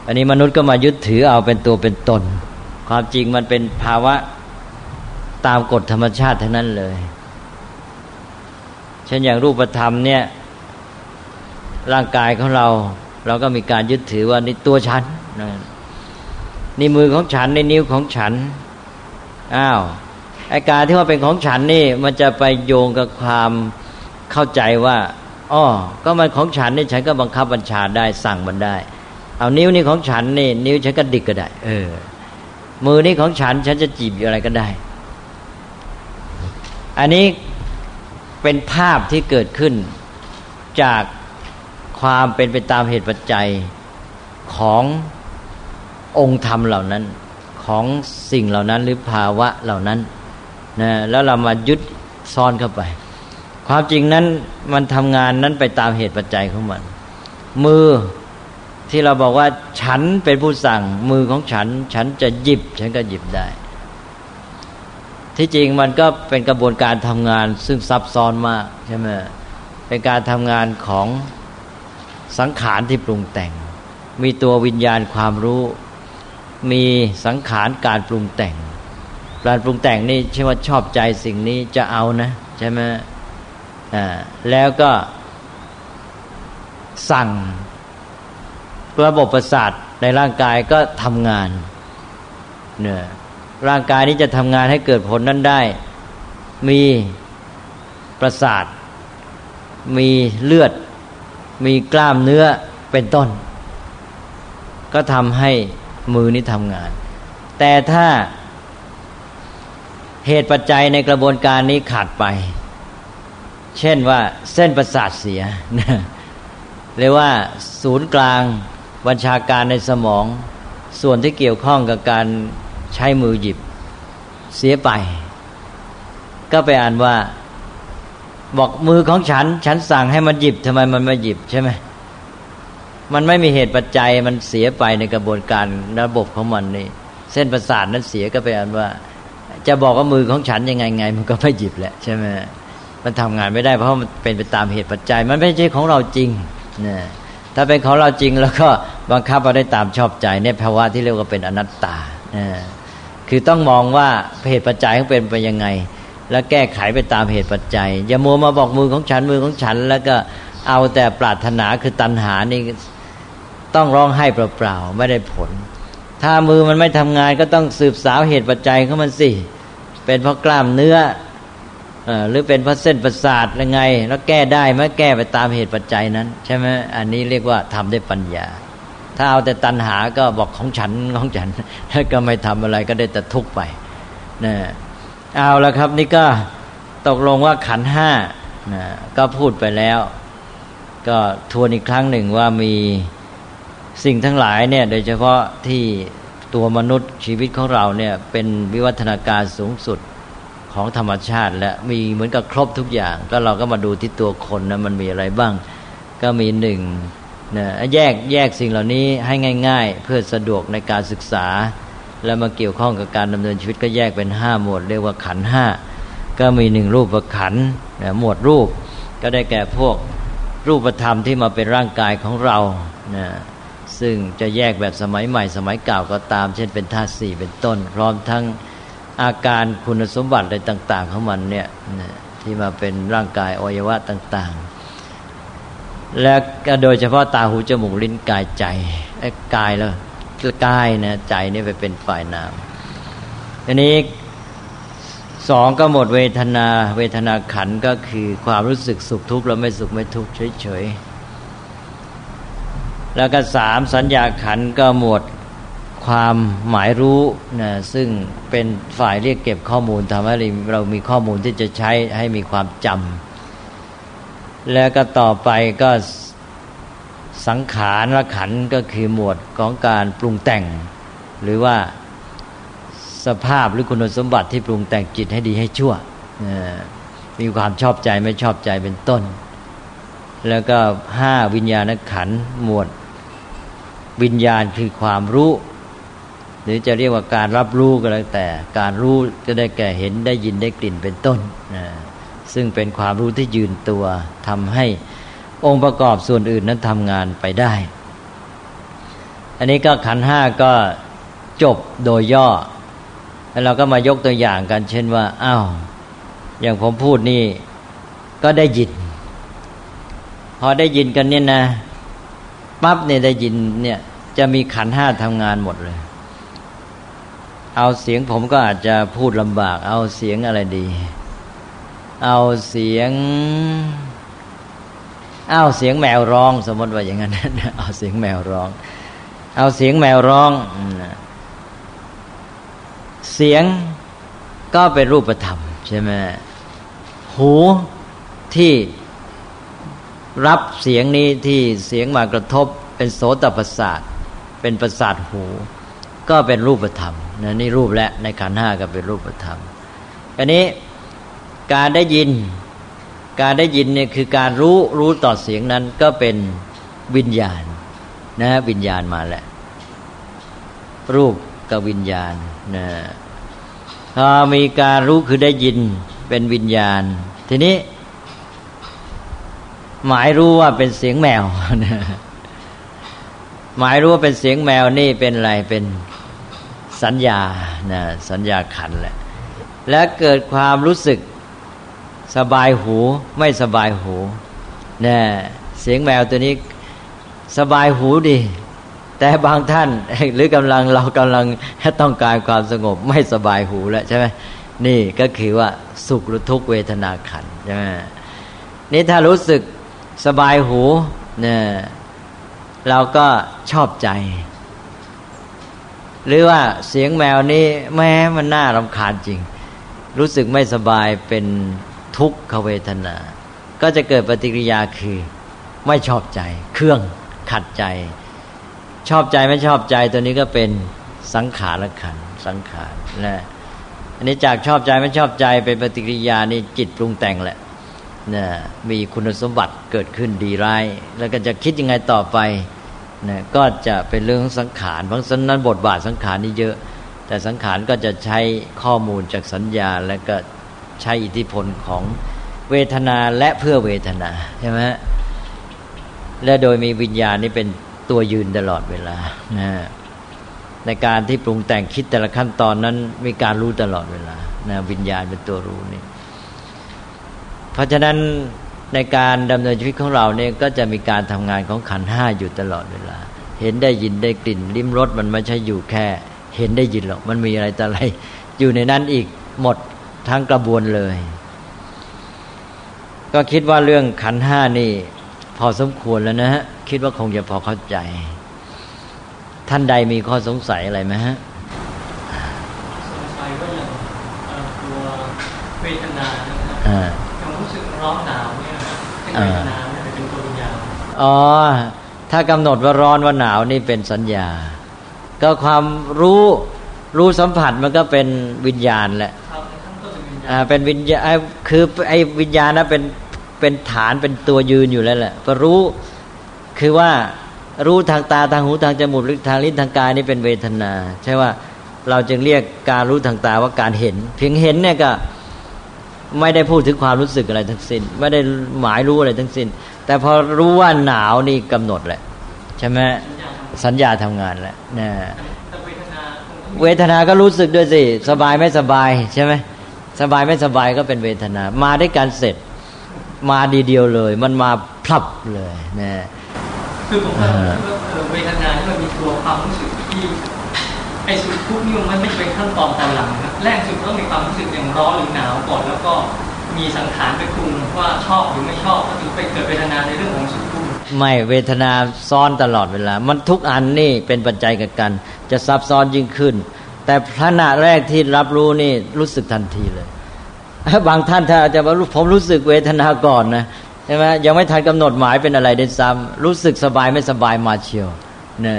อันนี้มนุษย์ก็มายึดถือเอาเป็นตัวเป็นตน ความจริงมันเป็นภาวะตามกฎธรรมชาติทั้งนั้นเลย เช่นอย่างรูปธรรมเนี่ย ร่างกายของเรา เราก็มีการยึดถือว่านี่ตัวฉันนี่มือของฉันในนิ้วของฉัน อ้าวอาการที่ว่าเป็นของฉันนี่ มันจะไปโยงกับความเข้าใจว่าอ๋อก็มันของฉันนี่ฉันก็บังคับบัญชาได้สั่งมันได้ เอานิ้วนี่ของฉันนี่ นิ้วฉันก็ดิกก็ได้ เออ มือนี่ของฉันฉันจะจีบอะไรก็ได้ อันนี้เป็นภาพที่เกิดขึ้นจากความเป็นไปตามเหตุปัจจัยขององค์ธรรมเหล่านั้น ของสิ่งเหล่านั้นหรือภาวะเหล่านั้นนะแล้วเรามายึดซ้อนเข้าไป ความจริงนั้นมันทำงานนั้นไปตามเหตุปัจจัยของมัน มือ ที่เราบอกว่าฉันเป็นผู้สั่งมือของฉัน ฉันจะหยิบ ฉันก็หยิบได้ ที่จริงมันก็เป็นกระบวนการทำงานซึ่งซับซ้อนมากใช่ไหมเป็นการทำงานของสังขารที่ปรุงแต่ง มีตัววิญญาณความรู้ มีสังขารการปรุงแต่งการปรุงแต่งนี่ใช่ว่าชอบใจสิ่งนี้จะเอานะใช่ไหมอ่าแล้วก็สั่ง ระบบประสาทในร่างกายก็ทำงานเนี่ยร่างกายนี้จะทำงานให้เกิดผลนั้นได้ มีประสาท มีเลือด มีกล้ามเนื้อเป็นต้น ก็ทำให้มือนี้ทำงาน แต่ถ้าเหตุปัจจัยในกระบวนการนี้ขาดไป เช่นว่าเส้นประสาทเสียเรียกว่าศูนย์กลาง บัญชาการในสมอง ส่วนที่เกี่ยวข้องกับการใช้มือหยิบ เสียไป ก็ไปอ่านว่า บอกมือของฉัน ฉันสั่งให้มันหยิบทำไมมันไม่หยิบใช่ไหมมันไม่มีเหตุปัจจัยมันเสียไปในกระบวนการระบบของมันนี่เส้นประสาทนั้นเสียก็ไปอ่านว่า จะบอกว่ามือของฉันยังไงไง มันก็ไม่หยิบแหละใช่ไหมมันทำงานไม่ได้เพราะมันเป็นไปตามเหตุปัจจัย มันไม่ใช่ของเราจริงนะถ้าเป็นของเราจริงแล้วก็ บังคับเราได้ตามชอบใจในภาวะที่เรียกว่าเป็นอนัตตาคือต้องมองว่าเหตุปัจจัยเขาเป็นไปยังไง แล้วแก้ไขไปตามเหตุปัจจัย อย่ามัวมาบอกมือของฉันมือของฉัน แล้วก็เอาแต่ปรารถนาคือตัณหานี่ต้องร้องไห้เปล่าๆไม่ได้ผล ถ้ามือมันไม่ทำงานก็ต้องสืบสาวเหตุปัจจัยของมันสิเป็นเพราะกล้ามเนื้อหรือเป็นเพราะเส้นประสาทยังไง แล้วแก้ได้ไหมแก้ไปตามเหตุปัจจัยนั้น ใช่ไหมอันนี้เรียกว่าทำได้ปัญญา ถ้าเอาแต่ตัณหาก็บอกของฉันของฉันก็ไม่ทำอะไรก็ได้แต่ทุกข์ไปนะเอาละครับนี่ก็ตกลงว่าขันห้านะก็พูดไปแล้ว ก็ทวนอีกครั้งหนึ่งว่ามีสิ่งทั้งหลายเนี่ยโดยเฉพาะที่ตัวมนุษย์ชีวิตของเราเนี่ยเป็นวิวัฒนาการสูงสุดของธรรมชาติ และมีเหมือนกับครบทุกอย่าง ก็เราก็มาดูที่ตัวคนนะมันมีอะไรบ้าง ก็มีหนึ่ง นะแยกแยกสิ่งเหล่านี้ให้ง่าย ๆ เพื่อสะดวกในการศึกษา แล้วมาเกี่ยวข้องกับการดำเนินชีวิตก็แยกเป็นห้าหมวดเรียกว่าขันห้าก็มีหนึ่งรูปประขันนะหมวดรูปก็ได้แก่พวกรูปธรรมที่มาเป็นร่างกายของเรานะซึ่งจะแยกแบบสมัยใหม่สมัยเก่าก็ตาม เช่นเป็นธาตุสี่เป็นต้น พร้อมทั้งอาการคุณสมบัติอะไรต่าง ๆ ของมันเนี่ยที่มาเป็นร่างกายอวัยวะต่าง ๆ และโดยเฉพาะตาหูจมูกลิ้นกายใจไอ้กายแล้วกายนะใจนี่ไปเป็นฝ่ายนามอันนี้สองก็หมดเวทนา เวทนาขันก็คือความรู้สึกสุขทุกข์แล้วไม่สุขไม่ทุกข์เฉยๆแล้วก็สามสัญญาขันก็หมดความหมายรู้นะซึ่งเป็นฝ่ายเรียกเก็บข้อมูลทำให้เรามีข้อมูลที่จะใช้ให้มีความจำ แล้วก็ต่อไปก็สังขารละขันก็คือหมวดของการปรุงแต่ง หรือว่าสภาพหรือคุณสมบัติที่ปรุงแต่งจิตให้ดีให้ชั่ว มีความชอบใจไม่ชอบใจเป็นต้น แล้วก็ห้าวิญญาณขันหมวดวิญญาณคือความรู้ หรือจะเรียกว่าการรับรู้ก็แล้วแต่ การรู้ก็ได้แก่เห็นได้ยินได้กลิ่นเป็นต้นนะ ซึ่งเป็นความรู้ที่ยืนตัวทำให้องค์ประกอบส่วนอื่นนั้นทำงานไปได้ อันนี้ก็ขันห้าก็จบโดยย่อ แล้วเราก็มายกตัวอย่างกัน เช่นว่าอ้าวอย่างผมพูดนี่ก็ได้ยิน พอได้ยินกันเนี่ยนะปั๊บเนี่ยได้ยินเนี่ยจะมีขันห้าทำงานหมดเลย เอาเสียงผมก็อาจจะพูดลำบาก เอาเสียงอะไรดี เอาเสียงเอาเสียงแมวร้อง สมมติว่าอย่างนั้นเอาเสียงแมวร้อง เอาเสียงแมวร้องเสียงก็เป็นรูปธรรมใช่ไหมหูที่รับเสียงนี้ที่เสียงมากระทบเป็นโสตประสาทเป็นประสาทหู ก็เป็นรูปธรรมนะนี่รูปและในขันห้าก็เป็นรูปธรรมอันนี้ การได้ยิน การได้ยินเนี่ยคือการรู้รู้ต่อเสียงนั้นก็เป็นวิญญาณนะวิญญาณมาแหละรูปกับวิญญาณนะพอมีการรู้คือได้ยินเป็นวิญญาณ ทีนี้ หมายรู้ว่าเป็นเสียงแมวนะหมายรู้ว่าเป็นเสียงแมวนี่เป็นอะไรเป็นสัญญานะสัญญาขันแหละ และเกิดความรู้สึก สบายหูไม่สบายหูนะเสียงแมวตัวนี้สบายหูดี แต่บางท่านหรือกำลังเรากำลังต้องการความสงบไม่สบายหูแล้วใช่ไหมนี่ก็คือว่าสุขหรือทุกเวทนาขันใช่ไหมนี่ถ้ารู้สึกสบายหูเนี่ยเราก็ชอบใจ หรือว่าเสียงแมวนี้แม้มันน่ารำคาญจริง รู้สึกไม่สบายเป็น ทุกขเวทนา ก็จะเกิดปฏิกิริยาคือ ไม่ชอบใจ เครื่องขัดใจ ชอบใจไม่ชอบใจตัวนี้ก็เป็นสังขารขันสังขารนะอันนี้จากชอบใจไม่ชอบใจเป็นปฏิกิริยานี่จิตปรุงแต่งแหละนะมีคุณสมบัติเกิดขึ้นดีร้าย แล้วก็จะคิดยังไงต่อไปนะก็จะเป็นเรื่องสังขารเพราะฉะนั้นบทบาทสังขารนี่เยอะ แต่สังขารก็จะใช้ข้อมูลจากสัญญาและก็ ใช้อิทธิพลของเวทนาและเพื่อเวทนาใช่ไหมและโดยมีวิญญาณนี่เป็นตัวยืนตลอดเวลานะในการที่ปรุงแต่งคิดแต่ละขั้นตอนนั้นมีการรู้ตลอดเวลานะวิญญาณเป็นตัวรู้นี่เพราะฉะนั้นในการดำเนินชีวิตของเราเนี่ยก็จะมีการทำงานของขันห้าอยู่ตลอดเวลา เห็นได้ยินได้กลิ่นลิ้มรสมันไม่ใช่อยู่แค่ เห็นได้ยินหรอกมันมีอะไรต่ออะไร อยู่ในนั้นอีกหมด ทั้งกระบวนเลย ก็คิดว่าเรื่องขันห้านี่ พอสมควรแล้วนะฮะ คิดว่าคงจะพอเข้าใจ ท่านใดมีข้อสงสัยอะไรไหมฮะสงสัยว่าอย่างตัวเวทนานะครับความรู้สึกร้อนหนาวอ๋อถ้ากำหนดว่าร้อนว่าหนาวนี่เป็นสัญญา ก็ความรู้รู้สัมผัสมันก็เป็นวิญญาณแหละ อ่าเป็นวิญญาณคือไอ้วิญญาณนะเป็นเป็นฐานเป็นตัวยืนอยู่แล้วแหละก็รู้คือว่ารู้ทางตาทางหูทางจมูกทางลิ้นทางกายนี่เป็นเวทนา ใช่ว่าเราจึงเรียกการรู้ทางตาว่าการเห็น เพียงเห็นเนี่ยก็ไม่ได้พูดถึงความรู้สึกอะไรทั้งสิ้น ไม่ได้หมายรู้อะไรทั้งสิ้น แต่พอรู้ว่าหนาวนี่กำหนดแหละใช่ไหมสัญญาทำงานแหละนะเวทนาก็รู้สึกด้วยสิ สบายไม่สบายใช่ไหม สบายไม่สบายก็เป็นเวทนา มาได้การเสร็จมาดีเดียวเลย มันมาพลับเลยนะคือผมว่าเวทนาที่มันมีตัวความรู้สึกที่ไอ้สุดทุกนี่มันไม่เป็นขั้นตอนตอนหลังนะแรกสุดต้องมีความรู้สึกอย่างร้อนหรือหนาวก่อนแล้วก็มีสังขารไปปรุงว่าชอบหรือไม่ชอบก็ถึงไปเกิดเวทนาในเรื่องของสุดทุกไม่เวทนาซ้อนตลอดเวลา มันทุกอันนี่เป็นปัจจัยกับกัน จะซับซ้อนยิ่งขึ้น แต่ขณะแรกที่รับรู้นี่รู้สึกทันทีเลย บางท่านถ้าจะว่าผมรู้สึกเวทนาก่อนนะใช่ไหมยังไม่ทันกำหนดหมายเป็นอะไรได้ซ้ำรู้สึกสบายไม่สบายมาเชียวเนี่ย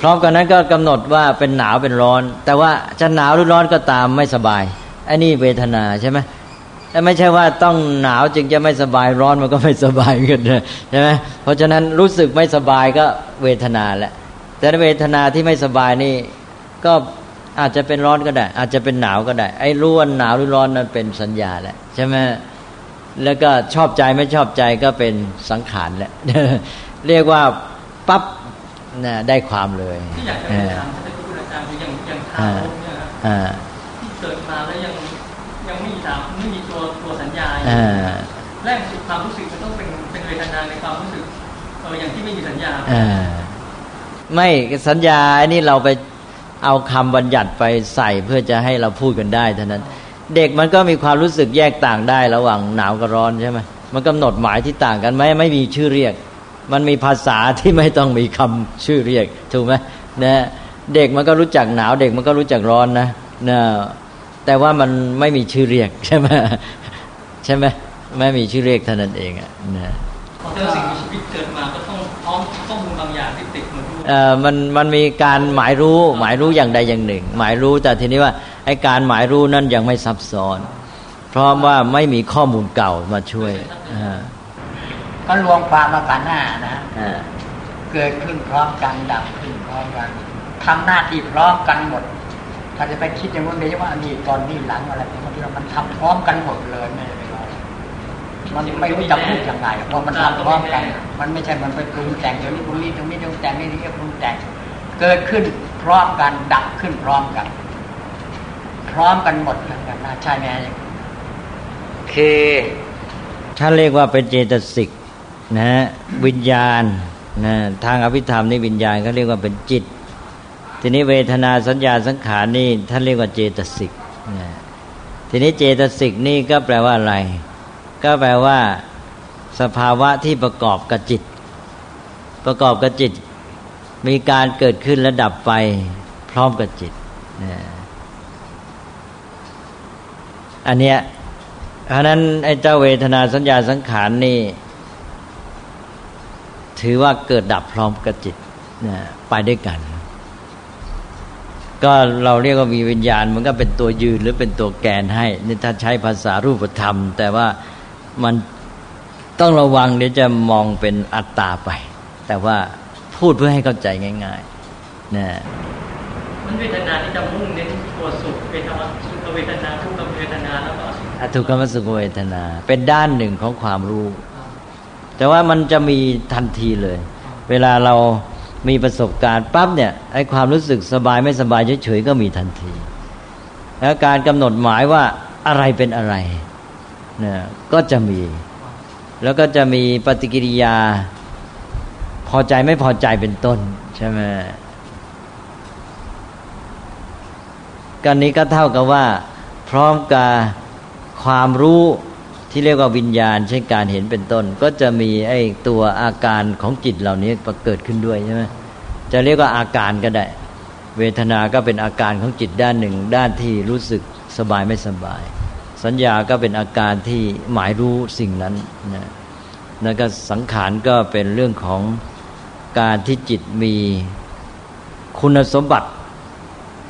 พร้อมกันนั้นก็กำหนดว่าเป็นหนาวเป็นร้อน แต่ว่าจะหนาวหรือร้อนก็ตามไม่สบายอันนี้เวทนาใช่ไหมแต่ไม่ใช่ว่าต้องหนาวจึงจะไม่สบายร้อนมันก็ไม่สบายกันใช่ไหมเพราะฉะนั้นรู้สึกไม่สบายก็เวทนาแหละแต่เวทนาที่ไม่สบายนี่ก็ อาจจะเป็นร้อนก็ได้ อาจจะเป็นหนาวก็ได้ ไอ้ร้อนหนาวหรือร้อนนั้นเป็นสัญญาแหละใช่ไหมแล้วก็ชอบใจไม่ชอบใจก็เป็นสังขารแหละเรียกว่าปั๊บนะได้ความเลยที่อยากจะถามท่านอาจารย์คืออย่างอย่างทารกเนี่ยที่เกิดมาแล้วยังยังไม่มีตามไม่มีตัวตัวสัญญาแรกสุดความรู้สึกมันต้องเป็นเป็นเวทนาในความรู้สึกเอออย่างที่ไม่มีสัญญาไม่สัญญาอันนี้เราไป เอาคำบัญญัติไปใส่เพื่อจะให้เราพูดกันได้เท่านั้น เด็กมันก็มีความรู้สึกแยกต่างได้ระหว่างหนาวกับร้อนใช่ไหมมันกำหนดหมายที่ต่างกันไหมไม่มีชื่อเรียก มันมีภาษาที่ไม่ต้องมีคำชื่อเรียกถูกไหมนะเด็กมันก็รู้จักหนาว เด็กมันก็รู้จักร้อนนะนะแต่ว่ามันไม่มีชื่อเรียกใช่ไหมใช่ไหมไม่มีชื่อเรียกเท่านั้นเองอะนะเพราะสิ่งมีชีวิตเกิดมาก็ มาเอ่อมันมันมีการหมายรู้ หมายรู้อย่างใดอย่างหนึ่ง หมายรู้แต่ทีนี้ว่าไอ้การหมายรู้นั่นยังไม่ซับซ้อน เพราะว่าไม่มีข้อมูลเก่ามาช่วยก็รวมความมากันหน้านะเกิดขึ้นพร้อมกันดับขึ้นพร้อมกันทำหน้าที่พร้อมกันหมดถ้าจะไปคิดอย่างนู้นเดี๋ยวว่านี่ตอนนี้หลังอะไรบางทีมันทำพร้อมกันหมดเลยไม่ไมันไม่รู้จะพูดยังไงเพราะมันทำพร้อมกันมันไม่ใช่มันไปปรุงแต่งเดี๋ยวนี้ปรุงนี้ตรงนี้ตรงแต่งนี่นี่ปรุงแต่งเกิดขึ้นพร้อมกันดับขึ้นพร้อมกัน พร้อมกันหมดเหมือนกันนะใช่ไหมคือท่านเรียกว่าเป็นเจตสิกนะวิญญาณนะทางอภิธรรมนี่วิญญาณเขาเรียกว่าเป็นจิต ทีนี้เวทนาสัญญาสังขารนี่ท่านเรียกว่าเจตสิกนะทีนี้เจตสิกนี่ก็แปลว่าอะไร ก็แปลว่า สภาวะที่ประกอบกับจิต ประกอบกับจิต มีการเกิดขึ้นและดับไปพร้อมกับจิตอันเนี้ยเพราะนั้นไอ้เจ้าเวทนาสัญญาสังขารนี่ ถือว่าเกิดดับพร้อมกับจิตไปด้วยกัน ก็เราเรียกว่ามีวิญญาณ มันก็เป็นตัวยืนหรือเป็นตัวแกนให้นี่ถ้าใช้ภาษารูปธรรม แต่ว่า มันต้องระวังเดี๋ยวจะมองเป็นอัตตาไป แต่ว่าพูดเพื่อให้เข้าใจง่ายๆนะมันเวทนาที่จะมุ่งเน้นตัวสุขเวทนาสุขเวทนาทุกขเวทนาแล้วก็อทุกขมสุขเวทนา เป็นด้านหนึ่งของความรู้ แต่ว่ามันจะมีทันทีเลย เวลาเรามีประสบการณ์ปั๊บเนี่ยไอ้ความรู้สึกสบายไม่สบายเฉยๆก็มีทันที แล้วการกำหนดหมายว่าอะไรเป็นอะไรเนี่ยก็จะมี แล้วก็จะมีปฏิกิริยา พอใจไม่พอใจเป็นต้น ใช่ไหมกันนี้ก็เท่ากับว่า พร้อมกับความรู้ที่เรียกว่าวิญญาณเช่นการเห็นเป็นต้น ก็จะมีไอ้ตัวอาการของจิตเหล่านี้เกิดขึ้นด้วยใช่ไหมจะเรียกว่าอาการก็ได้ เวทนาก็เป็นอาการของจิตด้านหนึ่ง ด้านที่รู้สึกสบายไม่สบาย สัญญาก็เป็นอาการที่หมายรู้สิ่งนั้นนะแล้วก็สังขารก็เป็นเรื่องของการที่จิตมีคุณสมบัติ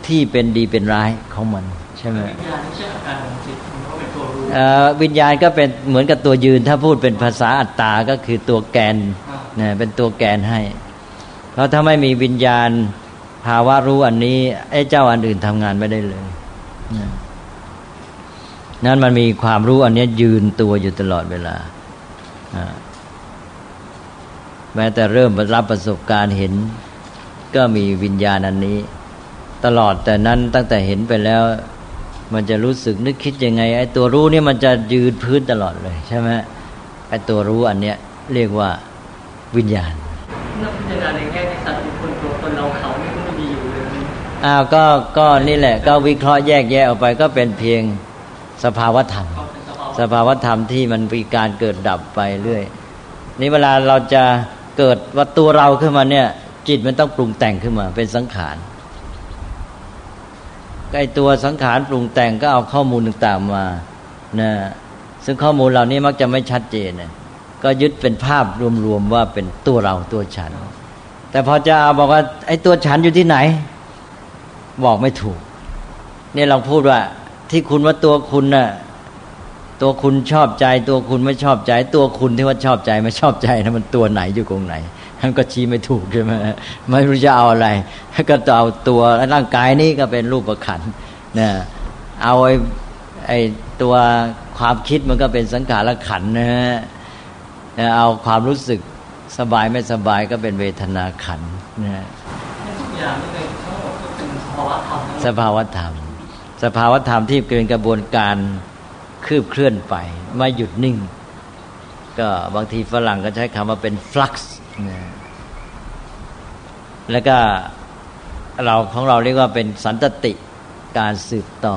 ที่เป็นดีเป็นร้ายของมัน ใช่ไหมวิญญาณไม่ใช่อาการของจิตมันก็เป็นตัวรู้เอ่อวิญญาณก็เป็นเหมือนกับตัวยืน ถ้าพูดเป็นภาษาอัตตาก็คือตัวแกนเนี่ยเป็นตัวแกนให้ เพราะถ้าไม่มีวิญญาณภาวะรู้อันนี้ไอ้เจ้าอันอื่นทำงานไม่ได้เลยนะ นั้นมันมีความรู้อันนี้ยืนตัวอยู่ตลอดเวลาอ่าแม้แต่เริ่มรับประสบการณ์เห็น ก็มีวิญญาณอันนี้ ตลอดแต่นั้นตั้งแต่เห็นไปแล้ว มันจะรู้สึกนึกคิดยังไง ไอ้ตัวรู้นี่มันจะยืนพื้นตลอดเลยใช่ไหมไอ้ตัวรู้อันเนี้ยเรียกว่าวิญญาณนักพิจารณาในแง่ที่สัตว์บุคคลตัวตนเราเขาเนี่ยมันไม่มีอยู่เลยอ้าวก็ก็นี่แหละ ก็วิเคราะห์แยกแยะออกไปก็เป็นเพียง สภาวธรรมเขาเป็นสภาวะสภาวธรรมที่มันมีการเกิดดับไปเรื่อย นี่เวลาเราจะเกิดว่าตัวเราขึ้นมาเนี่ย จิตมันต้องปรุงแต่งขึ้นมา เป็นสังขารไอตัวสังขารปรุงแต่งก็เอาข้อมูลต่างๆมานะซึ่งข้อมูลเหล่านี้มักจะไม่ชัดเจนนะก็ยึดเป็นภาพรวมๆว่าเป็นตัวเราตัวฉัน แต่พอจะเอาบอกว่า ไอ้ตัวฉันอยู่ที่ไหน บอกไม่ถูกนี่ลองพูดว่า ที่คุณว่าตัวคุณน่ะ ตัวคุณชอบใจ ตัวคุณไม่ชอบใจ ตัวคุณที่ว่าชอบใจไม่ชอบใจนะมันตัวไหนอยู่ตรงไหนมันก็ชี้ไม่ถูกใช่ไหมไม่รู้จะเอาอะไร ก็ต้องเอาตัวร่างกายนี่ก็เป็นรูปประขันธ์นะเอาไอ้ไอ้ตัวความคิดมันก็เป็นสังขารขันธ์นะฮะเอาความรู้สึกสบายไม่สบายก็เป็นเวทนาขันธ์นะฮะทุกอย่างนี่เลยทั้งหมดก็เป็นสภาวะธรรมทั้งหมสดภาวธรรม สภาวธรรมที่เป็นกระบวนการคืบเคลื่อนไป ไม่หยุดนิ่ง ก็บางทีฝรั่งก็ใช้คำว่าเป็นฟลักซ์แล้วก็เราของเราเรียกว่าเป็นสันตติการสืบต่อ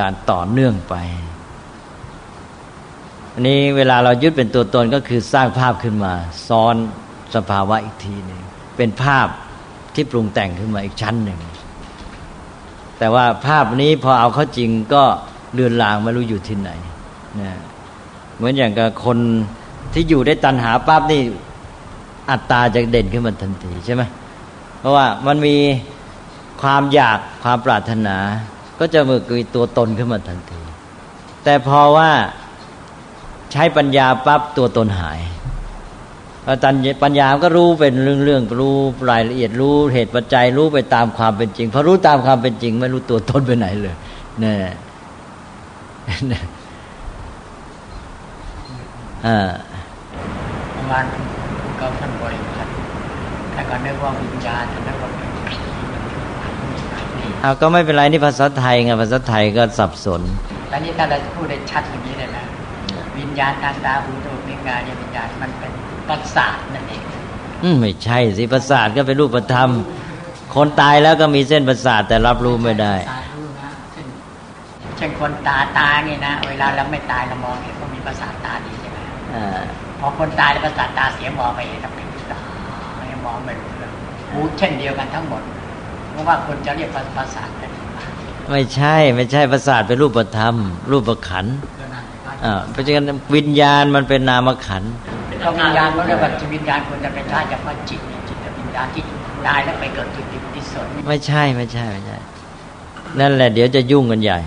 การต่อเนื่องไปอันนี้เวลาเรายึดเป็นตัวตนก็คือสร้างภาพขึ้นมา ซ้อนสภาวะอีกทีหนึ่งเป็นภาพที่ปรุงแต่งขึ้นมาอีกชั้นหนึ่ง แต่ว่าภาพนี้พอเอาเข้าจริงก็เลือนลางไม่รู้อยู่ที่ไหนนะเหมือนอย่างกับคนที่อยู่ได้ตันหาปั๊บนี่อัตตาจะเด่นขึ้นมาทันทีใช่ไหมเพราะว่ามันมีความอยากความปรารถนา ก็จะมือมีตัวตนขึ้นมาทันที แต่พอว่าใช้ปัญญาปั๊บตัวตนหาย ตัญปัญญาก็รู้เป็นเรื่องๆรู้รายละเอียดรู้เหตุปัจจัยรู้ไปตามความเป็นจริงพอรู้ตามความเป็นจริง ไม่รู้ตัวตนไปไหนเลยเนี่ยเนี่ยอ่าเมื่อวานคุณก็ท่านบริพัตรท่านก็นึกว่าวิญญาณท่านนึกว่าเป็นผีนี่เอาก็ไม่เป็นไรนี่ภาษาไทยไงภาษาไทยก็สับสนแล้วนี่ถ้าเราพูดได้ชัดอย่างนี้เลยนะวิญญาณทางตาหูจมูกลิ้นกายเนี่ยวิญญาณมันเป็น ประสาทนั่นเองอืมไม่ใช่สิประสาทก็เป็นรูปธรรม คนตายแล้วก็มีเส้นประสาทแต่รับรู้ไม่ได้ตารู้นะเช่นเช่นคนตาตาเนี่ยนะ เวลาเราไม่ตายเรามองเห็นว่ามีประสาทตาดีใช่ไหมอ่าพอคนตายแล้วประสาทตาเสียมองไปเห็นแล้วเป็นตาไม่มองไม่รู้เรื่องหูเช่นเดียวกันทั้งหมด เพราะว่าคนจะเรียกประสาทเป็นไม่ใช่ไม่ใช่ประสาทเป็นรูปธรรม รูปขันธ์อ่าเพราะฉะนั้นวิญญาณมันเป็นนามขันธ์ ก็วิญญาณเขาเรียกว่าวิญญาณควรจะเป็นธาตุเฉพาะจิตเนี่ยจิตวิญญาณที่ตายแล้วไปเกิดจุติสนไม่ใช่ไม่ใช่ไม่ใช่ นั่นแหละเดี๋ยวจะยุ่งกันใหญ่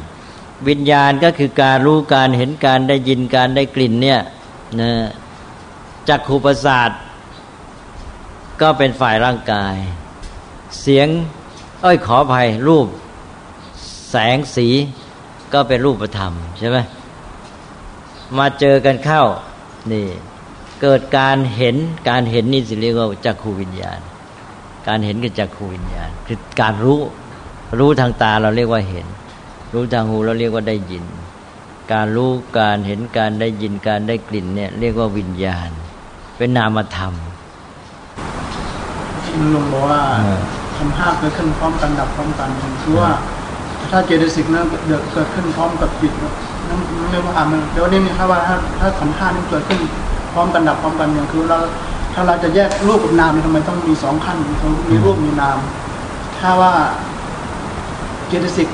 วิญญาณก็คือการรู้การเห็นการได้ยินการได้กลิ่นเนี่ยนะจักขูประสาทก็เป็นฝ่ายร่างกาย เสียงเอ้ยขออภัยรูป แสงสีก็เป็นรูปธรรมใช่ไหมมาเจอกันเข้านี่ เกิดการเห็นการเห็นนี่สิเรียกว่าจักขูวิญญาณ การเห็นกับจักขูวิญญาณ คือการรู้รู้ทางตาเราเรียกว่าเห็น รู้ทางหูเราเรียกว่าได้ยิน การรู้การเห็นการได้ยินการได้กลิ่นเนี่ยเรียกว่าวิญญาณ เป็นนามธรรมที่มันลงบอกว่าทำห้าเกิดขึ้นพร้อมกันดับพร้อมกันคือว่าถ้าเจตสิกนั้นเกิดเกิดขึ้นพร้อมกับจิตนั่นเรียกว่าอ่ามันเดี๋ยวนี้มีครับว่าถ้าถ้าขันธ์ห้านี่เกิดขึ้น พร้อมกันดับพร้อมกันอย่างคือเราถ้าเราจะแยกรูปกับนามเนี่ยทำไมต้องมีสองขั้นมีรูปมีนาม ถ้าว่าเจตสิก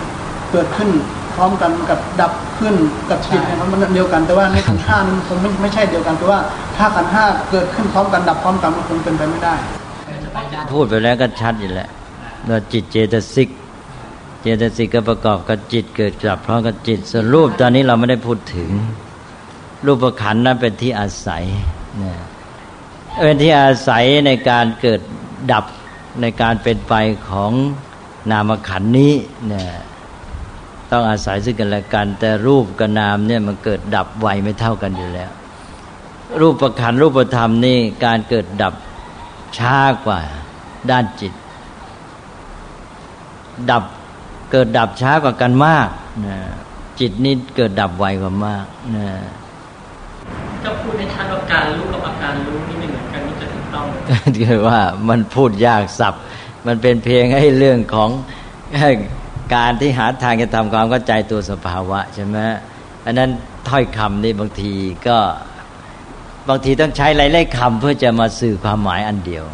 เกิดขึ้นพร้อมกันกับดับขึ้นกับจิตเนี่ยมันเดียวกันแต่ว่าในขันธ์ห้านี่มันคงไม่ไม่ใช่เดียวกันแต่ว่าถ้าขันธ์ห้าเกิดขึ้นพร้อมกันดับพร้อมกันมันคงเป็นไปไม่ได้พูดไปแล้วก็ชัดอยู่แล้วว่าจิตเจตสิกเจตสิกก็ประกอบกับจิตเกิดกับพร้อมกับจิตส่วนรูปตอนนี้เราไม่ได้พูดถึง รูปขันนั้นเป็นที่อาศัยเป็นที่อาศัยในการเกิดดับในการเป็นไปของนามขันนี้เนี่ยต้องอาศัยซึ่งกันและกัน แต่รูปกับนามเนี่ยมันเกิดดับไวไม่เท่ากันอยู่แล้ว รูปประขันรูปธรรมนี่การเกิดดับช้ากว่าด้านจิต ดับเกิดดับช้ากว่ากันมากนะจิตนี่เกิดดับไวกว่ามากนะ จะพูดในชัดว่าการรู้กับอาการรู้นี่ไม่เหมือนกันนี่จะถูกต้องคือว่ามันพูดยากสับมันเป็นเพียงให้เรื่องของการที่หาทางจะทำความเข้าใจตัวสภาวะใช่ไหมอันนั้นถ้อยคำนี่บางทีก็บางทีต้องใช้หลายๆคำเพื่อจะมาสื่อความหมายอันเดียว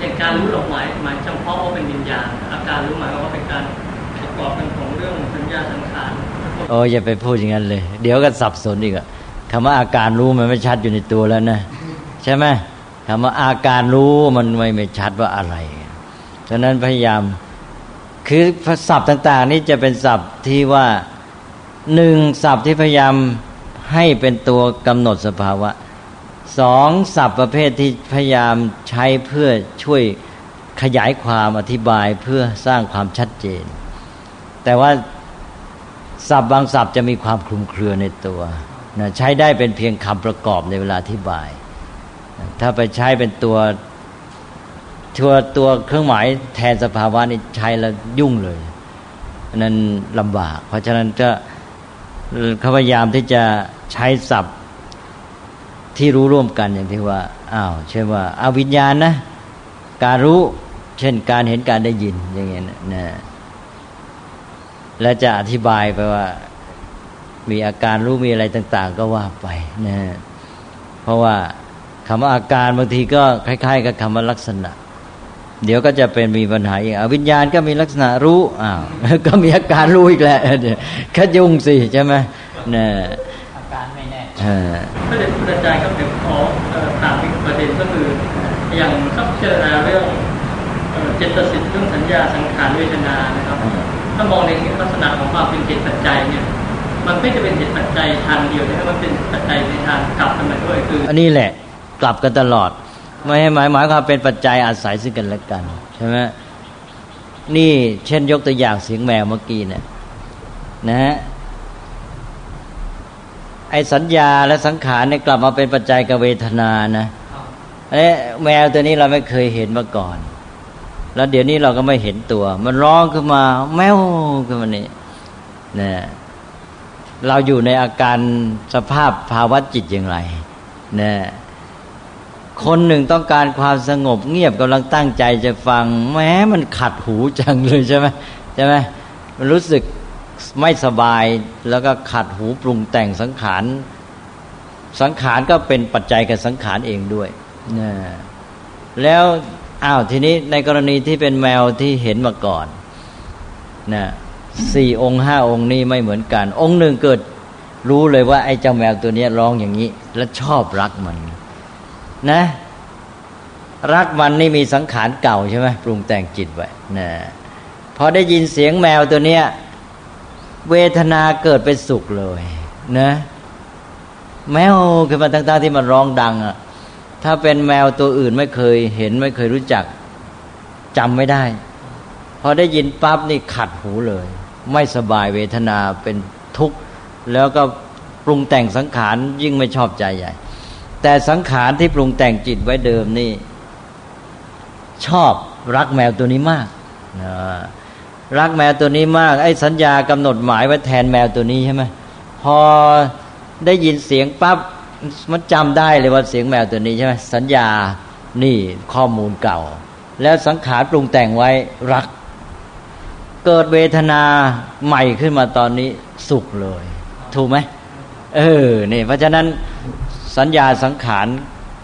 อย่างการรู้หลอกหมายหมายเฉพาะว่าเป็นวิญญาณอาการรู้หมายว่าเป็นการประกอบกันของเรื่องสัญญาสังขารโอ้อย่าไปพูดอย่างนั้นเลย เดี๋ยวก็สับสนอีกอะ คำว่าอาการรู้มันไม่ชัดอยู่ในตัวแล้วนะ ใช่ไหมคำว่าอาการรู้มันไม่ไม่ชัดว่าอะไรฉะนั้นพยายามคือศัพท์ต่าง ๆ นี้จะเป็นศัพท์ที่ว่าหนึ่งศัพท์ที่พยายามให้เป็นตัวกำหนดสภาวะสองศัพท์ประเภทที่พยายามใช้เพื่อช่วยขยายความอธิบายเพื่อสร้างความชัดเจน แต่ว่าศัพท์บางศัพท์จะมีความคลุมเครือในตัว นะใช้ได้เป็นเพียงคำประกอบในเวลาอธิบาย ถ้าไปใช้เป็นตัวตัวตัวเครื่องหมายแทนสภาวะนี่ใช้แล้วยุ่งเลยนั้นลำบาก เพราะฉะนั้นก็เขาพยายามที่จะใช้ศัพท์ที่รู้ร่วมกันอย่างที่ว่าอ้าวเช่นว่าอาวิญญาณนะการรู้ เช่นการเห็นการได้ยินอย่างเงี้ยนะและจะอธิบายไปว่า มีอาการรู้มีอะไรต่าง ๆ ก็ว่าไปนะเพราะว่าคำว่าอาการบางทีก็คล้าย ๆ กับคำว่าลักษณะ เดี๋ยวก็จะเป็นมีปัญหาอีกอวิญญาณก็มีลักษณะรู้อ้าวก็มีอาการรู้อีกแล้วก็ยุ่งสิใช่ไหมนะอาการไม่แน่ก็เลยคุณอาจารย์ก็เป็นขอถามอีกประเด็นก็คือ อย่างถ้าเจอเรื่องเจตสิทธิ์เรื่องสัญญาสังขารเวทนานะครับ ถ้ามองในลักษณะของความเป็นเหตุปัจจัยเนี่ย มันไม่จะเป็นเหตุปัจจัยทางเดียวแต่มันเป็นปัจจัยในทางกลับกันมาด้วยคืออันนี้แหละกลับกันตลอด ไม่ให้หมายหมายความเป็นปัจจัยอาศัยซึ่งกันและกันใช่ไหมนี่เช่นยกตัวอย่างเสียงแมวเมื่อกี้เนี่ยนะฮะไอ้สัญญาและสังขารเนี่ยกลับมาเป็นปัจจัยกับเวทนานะเอ้แมวตัวนี้เราไม่เคยเห็นมาก่อน แล้วเดี๋ยวนี้เราก็ไม่เห็นตัว มันร้องขึ้นมา แมวขึ้นมานี่นะ เราอยู่ในอาการสภาพภาวะจิตอย่างไรนะคนหนึ่งต้องการความสงบเงียบกำลังตั้งใจจะฟัง แม้มันขัดหูจังเลยใช่ไหมใช่ไหมมันรู้สึกไม่สบายแล้วก็ขัดหูปรุงแต่งสังขาร สังขารก็เป็นปัจจัยกับสังขารเองด้วยนะแล้วอ้าวทีนี้ในกรณีที่เป็นแมวที่เห็นมาก่อนนะ สี่องค์ห้าองค์นี้ไม่เหมือนกัน องค์หนึ่งเกิดรู้เลยว่าไอ้เจ้าแมวตัวนี้ร้องอย่างนี้ แล้วชอบรักมัน นะ รักมันนี่มีสังขารเก่าใช่ไหมปรุงแต่งจิตไว้นะพอได้ยินเสียงแมวตัวเนี้ยเวทนาเกิดเป็นสุขเลย นะ แมวคือมันตั้งๆที่มันร้องดังอะถ้าเป็นแมวตัวอื่นไม่เคยเห็นไม่เคยรู้จักจำไม่ได้ พอได้ยินปั๊บนี่ขัดหูเลย ไม่สบายเวทนาเป็นทุกข์ แล้วก็ปรุงแต่งสังขารยิ่งไม่ชอบใจใหญ่ แต่สังขารที่ปรุงแต่งจิตไว้เดิมนี่ ชอบรักแมวตัวนี้มากนะรักแมวตัวนี้มากไอ้สัญญากำหนดหมายไว้แทนแมวตัวนี้ใช่ไหมพอได้ยินเสียงปั๊บมันจำได้เลยว่าเสียงแมวตัวนี้ใช่ไหมสัญญานี่ข้อมูลเก่า แล้วสังขารปรุงแต่งไว้รัก เกิดเวทนาใหม่ขึ้นมาตอนนี้สุขเลย ถูกไหมเออนี่เพราะฉะนั้นสัญญาสังขาร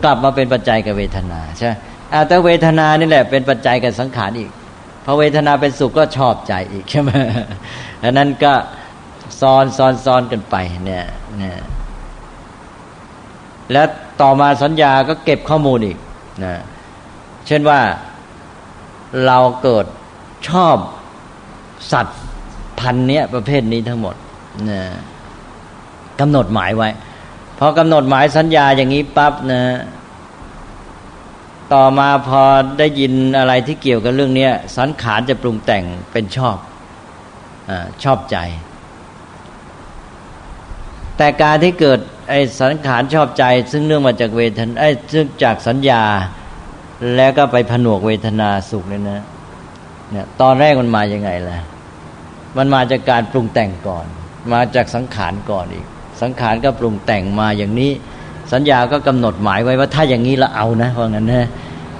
กลับมาเป็นปัจจัยกับเวทนาใช่แต่เวทนานี่แหละเป็นปัจจัยกับสังขารอีกพอเวทนาเป็นสุขก็ชอบใจอีกใช่ไหมอันนั้นก็ซ้อนซ้อนซ้อนกันไปเนี่ยเนี่ยแล้วต่อมาสัญญาก็เก็บข้อมูลอีกนะเช่นว่าเราเกิดชอบ สัตว์พันเนี้ยประเภทนี้ทั้งหมดนะกำหนดหมายไว้พอกำหนดหมายสัญญาอย่างนี้ปั๊บนะต่อมาพอได้ยินอะไรที่เกี่ยวกับเรื่องนี้สังขารจะปรุงแต่งเป็นชอบอชอบใจ แต่การที่เกิดไอ้สังขารชอบใจ ซึ่งเนื่องมาจากเวทนาไอ้ซึ่งจากสัญญา แล้วก็ไปผนวกเวทนาสุขเนี่ยนะ เนี่ยตอนแรกมันมาอย่างไงล่ะ มันมาจากการปรุงแต่งก่อน มาจากสังขารก่อนอีก สังขารก็ปรุงแต่งมาอย่างนี้ สัญญาก็กำหนดหมายไว้ว่าถ้าอย่างนี้ละเอานะเพราะงั้นนะ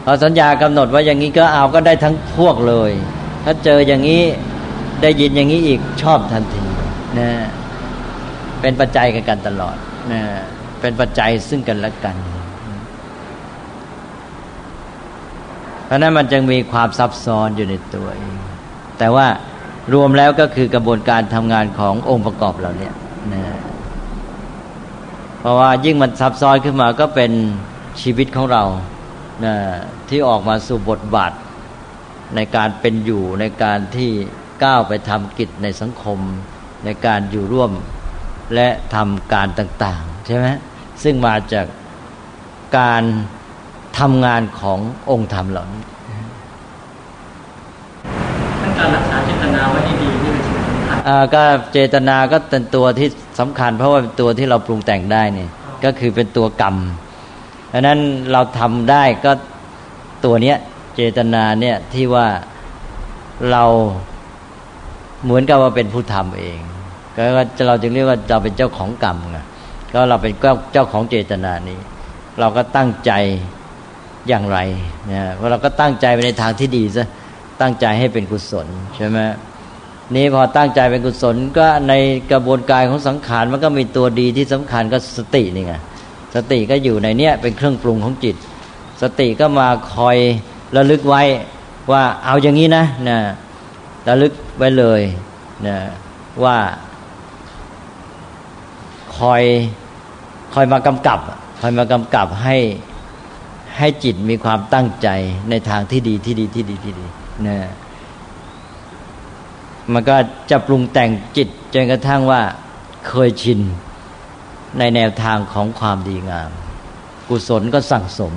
พอสัญญากำหนดว่าอย่างนี้ก็เอาก็ได้ทั้งพวกเลย ถ้าเจออย่างนี้ได้ยินอย่างนี้อีกชอบทันทีนะเป็นปัจจัยกันกันตลอดนะเป็นปัจจัยซึ่งกันและกัน เพราะนั้นมันจึงมีความซับซ้อนอยู่ในตัวเอง แต่ว่ารวมแล้วก็คือกระบวนการทำงานขององค์ประกอบเราเนี่ยนะเพราะว่ายิ่งมันซับซ้อนขึ้นมาก็เป็นชีวิตของเรานะที่ออกมาสู่บทบาทในการเป็นอยู่ในการที่ก้าวไปทำกิจในสังคม ในการอยู่ร่วมและทำการต่าง ๆ ใช่ไหมซึ่งมาจากการ ทำงานขององค์ธรรมเหล่านี้การรักษาเจตนาไว้ให้ดีนี่เป็นสิ่งสำคัญก็เจตนาก็เป็นตัวที่สำคัญ เพราะว่าเป็นตัวที่เราปรุงแต่งได้นี่ก็คือเป็นตัวกรรมดังนั้นเราทำได้ก็ตัวเนี้ยเจตนาเนี่ยที่ว่าเราเหมือนกับว่าเป็นผู้ทำเอง ก็เราจึงเรียกว่าเราเป็นเจ้าของกรรมไงก็เราเป็นเจ้าของเจตนานี้ เราก็ตั้งใจ อย่างไรเนี่ยเราก็ตั้งใจไปในทางที่ดีซะตั้งใจให้เป็นกุศลใช่ไหมนี่พอตั้งใจเป็นกุศลก็ในกระบวนการของสังขารมันก็มีตัวดีที่สำคัญก็สตินี่ไงสติก็อยู่ในเนี้ยเป็นเครื่องปรุงของจิต สติก็มาคอยระลึกไว้ว่าเอาอย่างนี้นะนะระลึกไว้เลยนะว่าคอยคอยมากำกับ คอยมากำกับให้ ให้จิตมีความตั้งใจในทางที่ดีที่ดีที่ดีที่ดีนะมันก็จะปรุงแต่งจิตจนกระทั่งว่าเคยชินในแนวทางของความดีงาม กุศลก็สั่งสม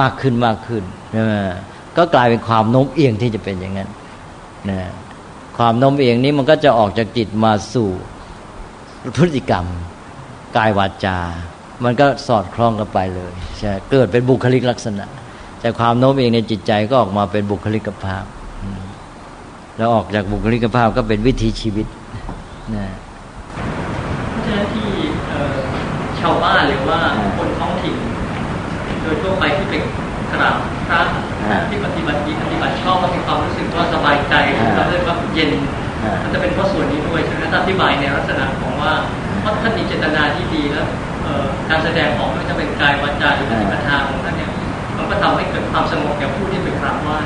มากขึ้นมากขึ้นนะก็กลายเป็นความโน้มเอียงที่จะเป็นอย่างนั้นนะความโน้มเอียงนี้มันก็จะออกจากจิตมาสู่พฤติกรรม กายวาจา มันก็สอดคล้องกันไปเลยใช่เกิดเป็นบุคลิกลักษณะ แต่ความโน้มเอียงในจิตใจก็ออกมาเป็นบุคลิกภาพ แล้วออกจากบุคลิกภาพก็เป็นวิถีชีวิตนะเพราะฉะนั้นที่ชาวบ้านหรือว่าคนท้องถิ่นโดยทั่วไปที่เป็นกราบพระที่ปฏิบัติดีปฏิบัติชอบก็มีความรู้สึกว่าสบายใจเราเรียกว่าเย็นมันจะเป็นเพราะส่วนนี้ด้วยใช่ไหมถ้าอธิบายในลักษณะของว่าเพราะท่านมีเจตนาที่ดีแล้ว การแสดงออกไม่ว่าจะเป็นกายวาจาหรือปฏิบัติธรรมของท่านเนี่ยมันก็ทำให้เกิดความสงบแก่ผู้ที่ไปกราบไหว้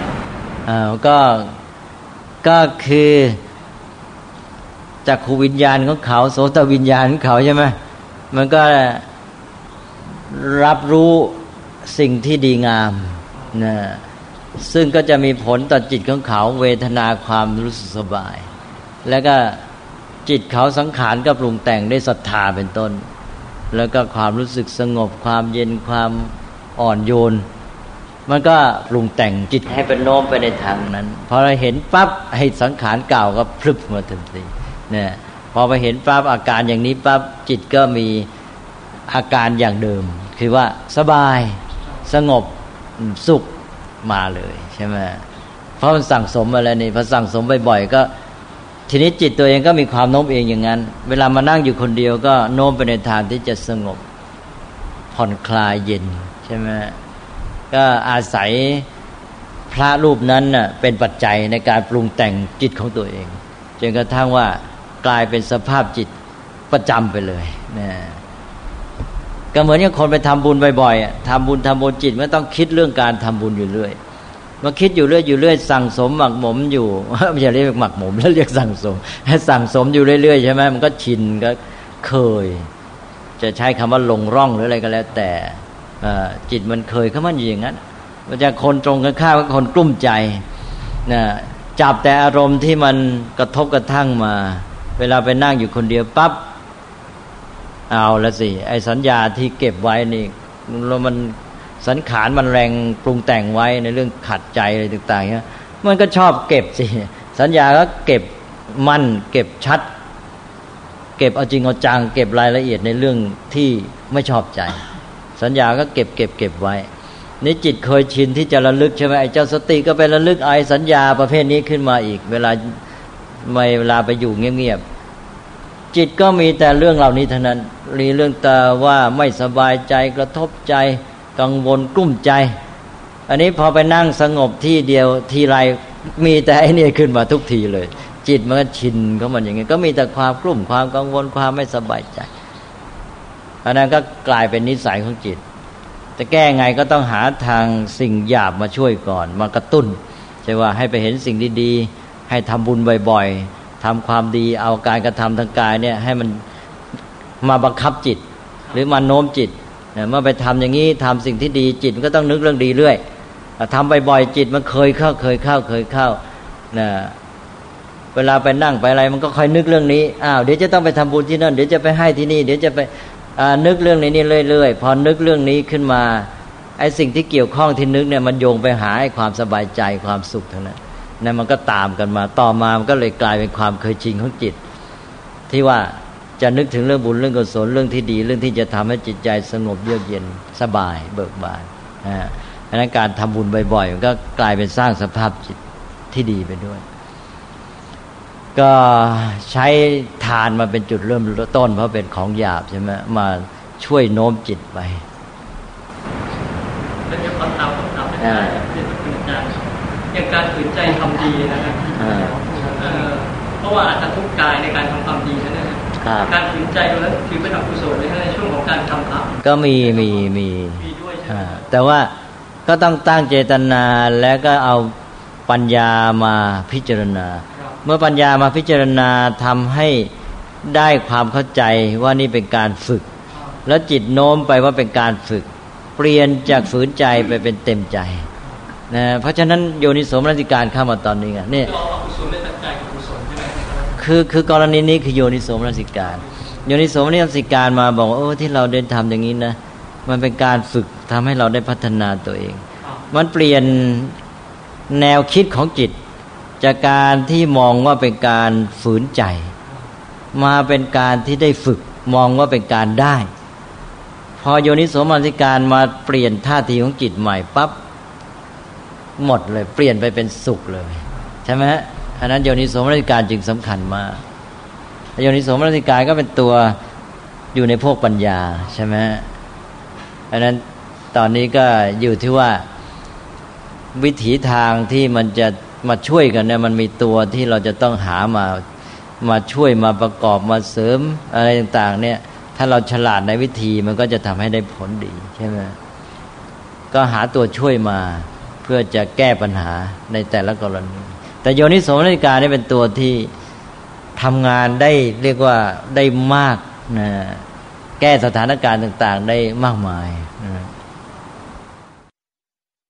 อ่าก็ก็คือจากขูวิญญาณของเขาโสตวิญญาณของเขาใช่ไหมมันก็รับรู้สิ่งที่ดีงามนะซึ่งก็จะมีผลต่อจิตของเขาเวทนาความรู้สึกสบาย แล้วก็จิตเขาสังขารก็ปรุงแต่งได้ศรัทธาเป็นต้น แล้วก็ความรู้สึกสงบความเย็นความอ่อนโยน มันก็ปรุงแต่งจิตให้เป็นโน้มไปในทางนั้นพอเราเห็นปั๊บให้สังขารเก่าก็พลึบมาทันทีเนี่ยพอไปเห็นปั๊บอาการอย่างนี้ปั๊บจิตก็มีอาการอย่างเดิม คือว่าสบายสงบสุขมาเลยใช่ไหมเพราะมันสั่งสมมาแล้วนี่พอสั่งสมบ่อยๆก็ ทีนี้จิตตัวเองก็มีความโน้มเองอย่างนั้น เวลามานั่งอยู่คนเดียวก็โน้มไปในทางที่จะสงบ ผ่อนคลายเย็นใช่ไหมก็อาศัยพระรูปนั้นน่ะเป็นปัจจัยในการปรุงแต่งจิตของตัวเองจนกระทั่งว่ากลายเป็นสภาพจิตประจำไปเลยนะก็เหมือนอย่างคนไปทำบุญบ่อยๆทำบุญทำบุญจิตไมันต้องคิดเรื่องการทำบุญอยู่เรื่อย มาคิดอยู่เรื่อยอยู่เรื่อยสั่งสมหมักหมมอยู่ไม่ใช่เรียกหมักหมมแล้วเรียกสั่งสมสั่งสมอยู่เรื่อยๆใช่ไหมมันก็ชินก็เคย จะใช้คำว่าลงร่องหรืออะไรก็แล้ว แต่จิตมันเคยเข้ามันอยู่อย่างนั้นมันจะคนตรงกันข้ามกับคนกลุ้มใจนะจับแต่อารมณ์ที่มันกระทบกระทั่งมา เวลาไปนั่งอยู่คนเดียวปับ๊บเอาละสิไอ้สัญญาที่เก็บไว้นี่แล้วมัน สังขารมันแรงปรุงแต่งไว้ในเรื่องขัดใจอะไรต่างๆเนี้ยมันก็ชอบเก็บสิสัญญาก็เก็บมั่นเก็บชัด เก็บเอาจริงเอาจังเก็บรายละเอียดในเรื่องที่ไม่ชอบใจ สัญญาก็เก็บเก็บเก็บไว้นี่จิตเคยชินที่จะระลึกใช่ไหมไอ้เจ้าสติก็ไประลึกไอ้สัญญาประเภทนี้ขึ้นมาอีก เวลาไม่เวลาไปอยู่เงียบๆจิตก็มีแต่เรื่องเหล่านี้เท่านั้นมีเรื่องแต่ว่าไม่สบายใจกระทบใจ กังวลกลุ้มใจ อันนี้พอไปนั่งสงบที่เดียวทีไรมีแต่ไอ้นี่ขึ้นมาทุกทีเลย จิตมันก็ชินเขามันอย่างงี้ก็มีแต่ความกลุ่มความกังวลความไม่สบายใจอันนั้นก็กลายเป็นนิสัยของจิตจะแก้ไงก็ต้องหาทางสิ่งหยาบมาช่วยก่อน มากระตุ้นใช่ว่าให้ไปเห็นสิ่งดีๆให้ทำบุญบ่อยๆทำความดีเอาการกระทำทางกายเนี่ยให้มันมาบังคับจิต หรือมาโน้มจิต เมื่อไปทำอย่างนี้ทำสิ่งที่ดีจิตมันก็ต้องนึกเรื่องดีเรื่อยทำบ่อยๆจิตมันเคยเข้าเคยเข้าเคยเข้านะเวลาไปนั่งไปอะไร มันก็คอยนึกเรื่องนี้อ้าวเดี๋ยวจะต้องไปทำบุญที่นั่นเดี๋ยวจะไปให้ที่นี่ เดี๋ยวจะไปนึกเรื่องนี้นี่เรื่อยๆพอนึกเรื่องนี้ขึ้นมาไอ้สิ่งที่เกี่ยวข้องที่นึกเนี่ยมันโยงไปหาไอ้ความสบายใจความสุขทั้งนั้นนั่นมันก็ตามกันมา ต่อมามันก็เลยกลายเป็นความเคยชินของจิต ที่ว่า จะนึกถึงเรื่องบุญเรื่องกุศลเรื่องที่ดี เรื่องที่จะทำให้จิตใจสงบเยือกเย็นสบาย เบิกบานนะดังนั้นการทำบุญบ่อยๆมันก็กลายเป็นสร้างสภาพจิตที่ดีไปด้วย ก็ใช้ทานมาเป็นจุดเริ่มต้น เพราะเป็นของหยาบใช่ไหมมาช่วยโน้มจิตไปเป็นคำถามคำถามอาจารย์เป็นคุณอาจารย์อย่างการฝืนใจทำดีนะครับเพราะว่าอาจจะทุกข์กายในการทำความดีนั่นเอง การฝืนใจตรงนั้นถือเป็นอกุศลในช่วงของการทำครับก็มีมีมีแต่ว่าก็ต้องตั้งเจตนาแล้วก็เอาปัญญามาพิจารณา เมื่อปัญญามาพิจารณาทำให้ได้ความเข้าใจว่านี่เป็นการฝึก แล้วจิตโน้มไปว่าเป็นการฝึก เปลี่ยนจากฝืนใจไปเป็นเต็มใจนะเพราะฉะนั้นโยนิสมรสิการเข้ามาตอนนี้ไงเนี่ย คือคือกรณีนี้คือโยนิสมรสิการ โยนิสมรสิการมาบอกว่าโอ้ที่เราเดินทำอย่างนี้นะ มันเป็นการฝึกทำให้เราได้พัฒนาตัวเอง มันเปลี่ยนแนวคิดของจิต จากการที่มองว่าเป็นการฝืนใจ มาเป็นการที่ได้ฝึกมองว่าเป็นการได้ พอโยนิสมนสิการมาเปลี่ยนท่าทีของจิตใหม่ปับ๊บหมดเลย เปลี่ยนไปเป็นสุขเลย ใช่ไหม อันนั้นโยนิสมนสิการจึงสำคัญมากโยนิสมนสิการก็เป็นตัวอยู่ในพวกปัญญาใช่ไหมอันนั้นตอนนี้ก็อยู่ที่ว่าวิถีทางที่มันจะมาช่วยกันเนี่ยมันมีตัวที่เราจะต้องหามามาช่วยมาประกอบมาเสริมอะไรต่างๆ เนี่ย ถ้าเราฉลาดในวิธีมันก็จะทำให้ได้ผลดีใช่ไหมก็หาตัวช่วยมาเพื่อจะแก้ปัญหาในแต่ละกรณี แต่โยนิสมนิการนี่เป็นตัวที่ทำงานได้เรียกว่าได้มากนะแก้สถานการณ์ต่าง ๆ ได้มากมายนะ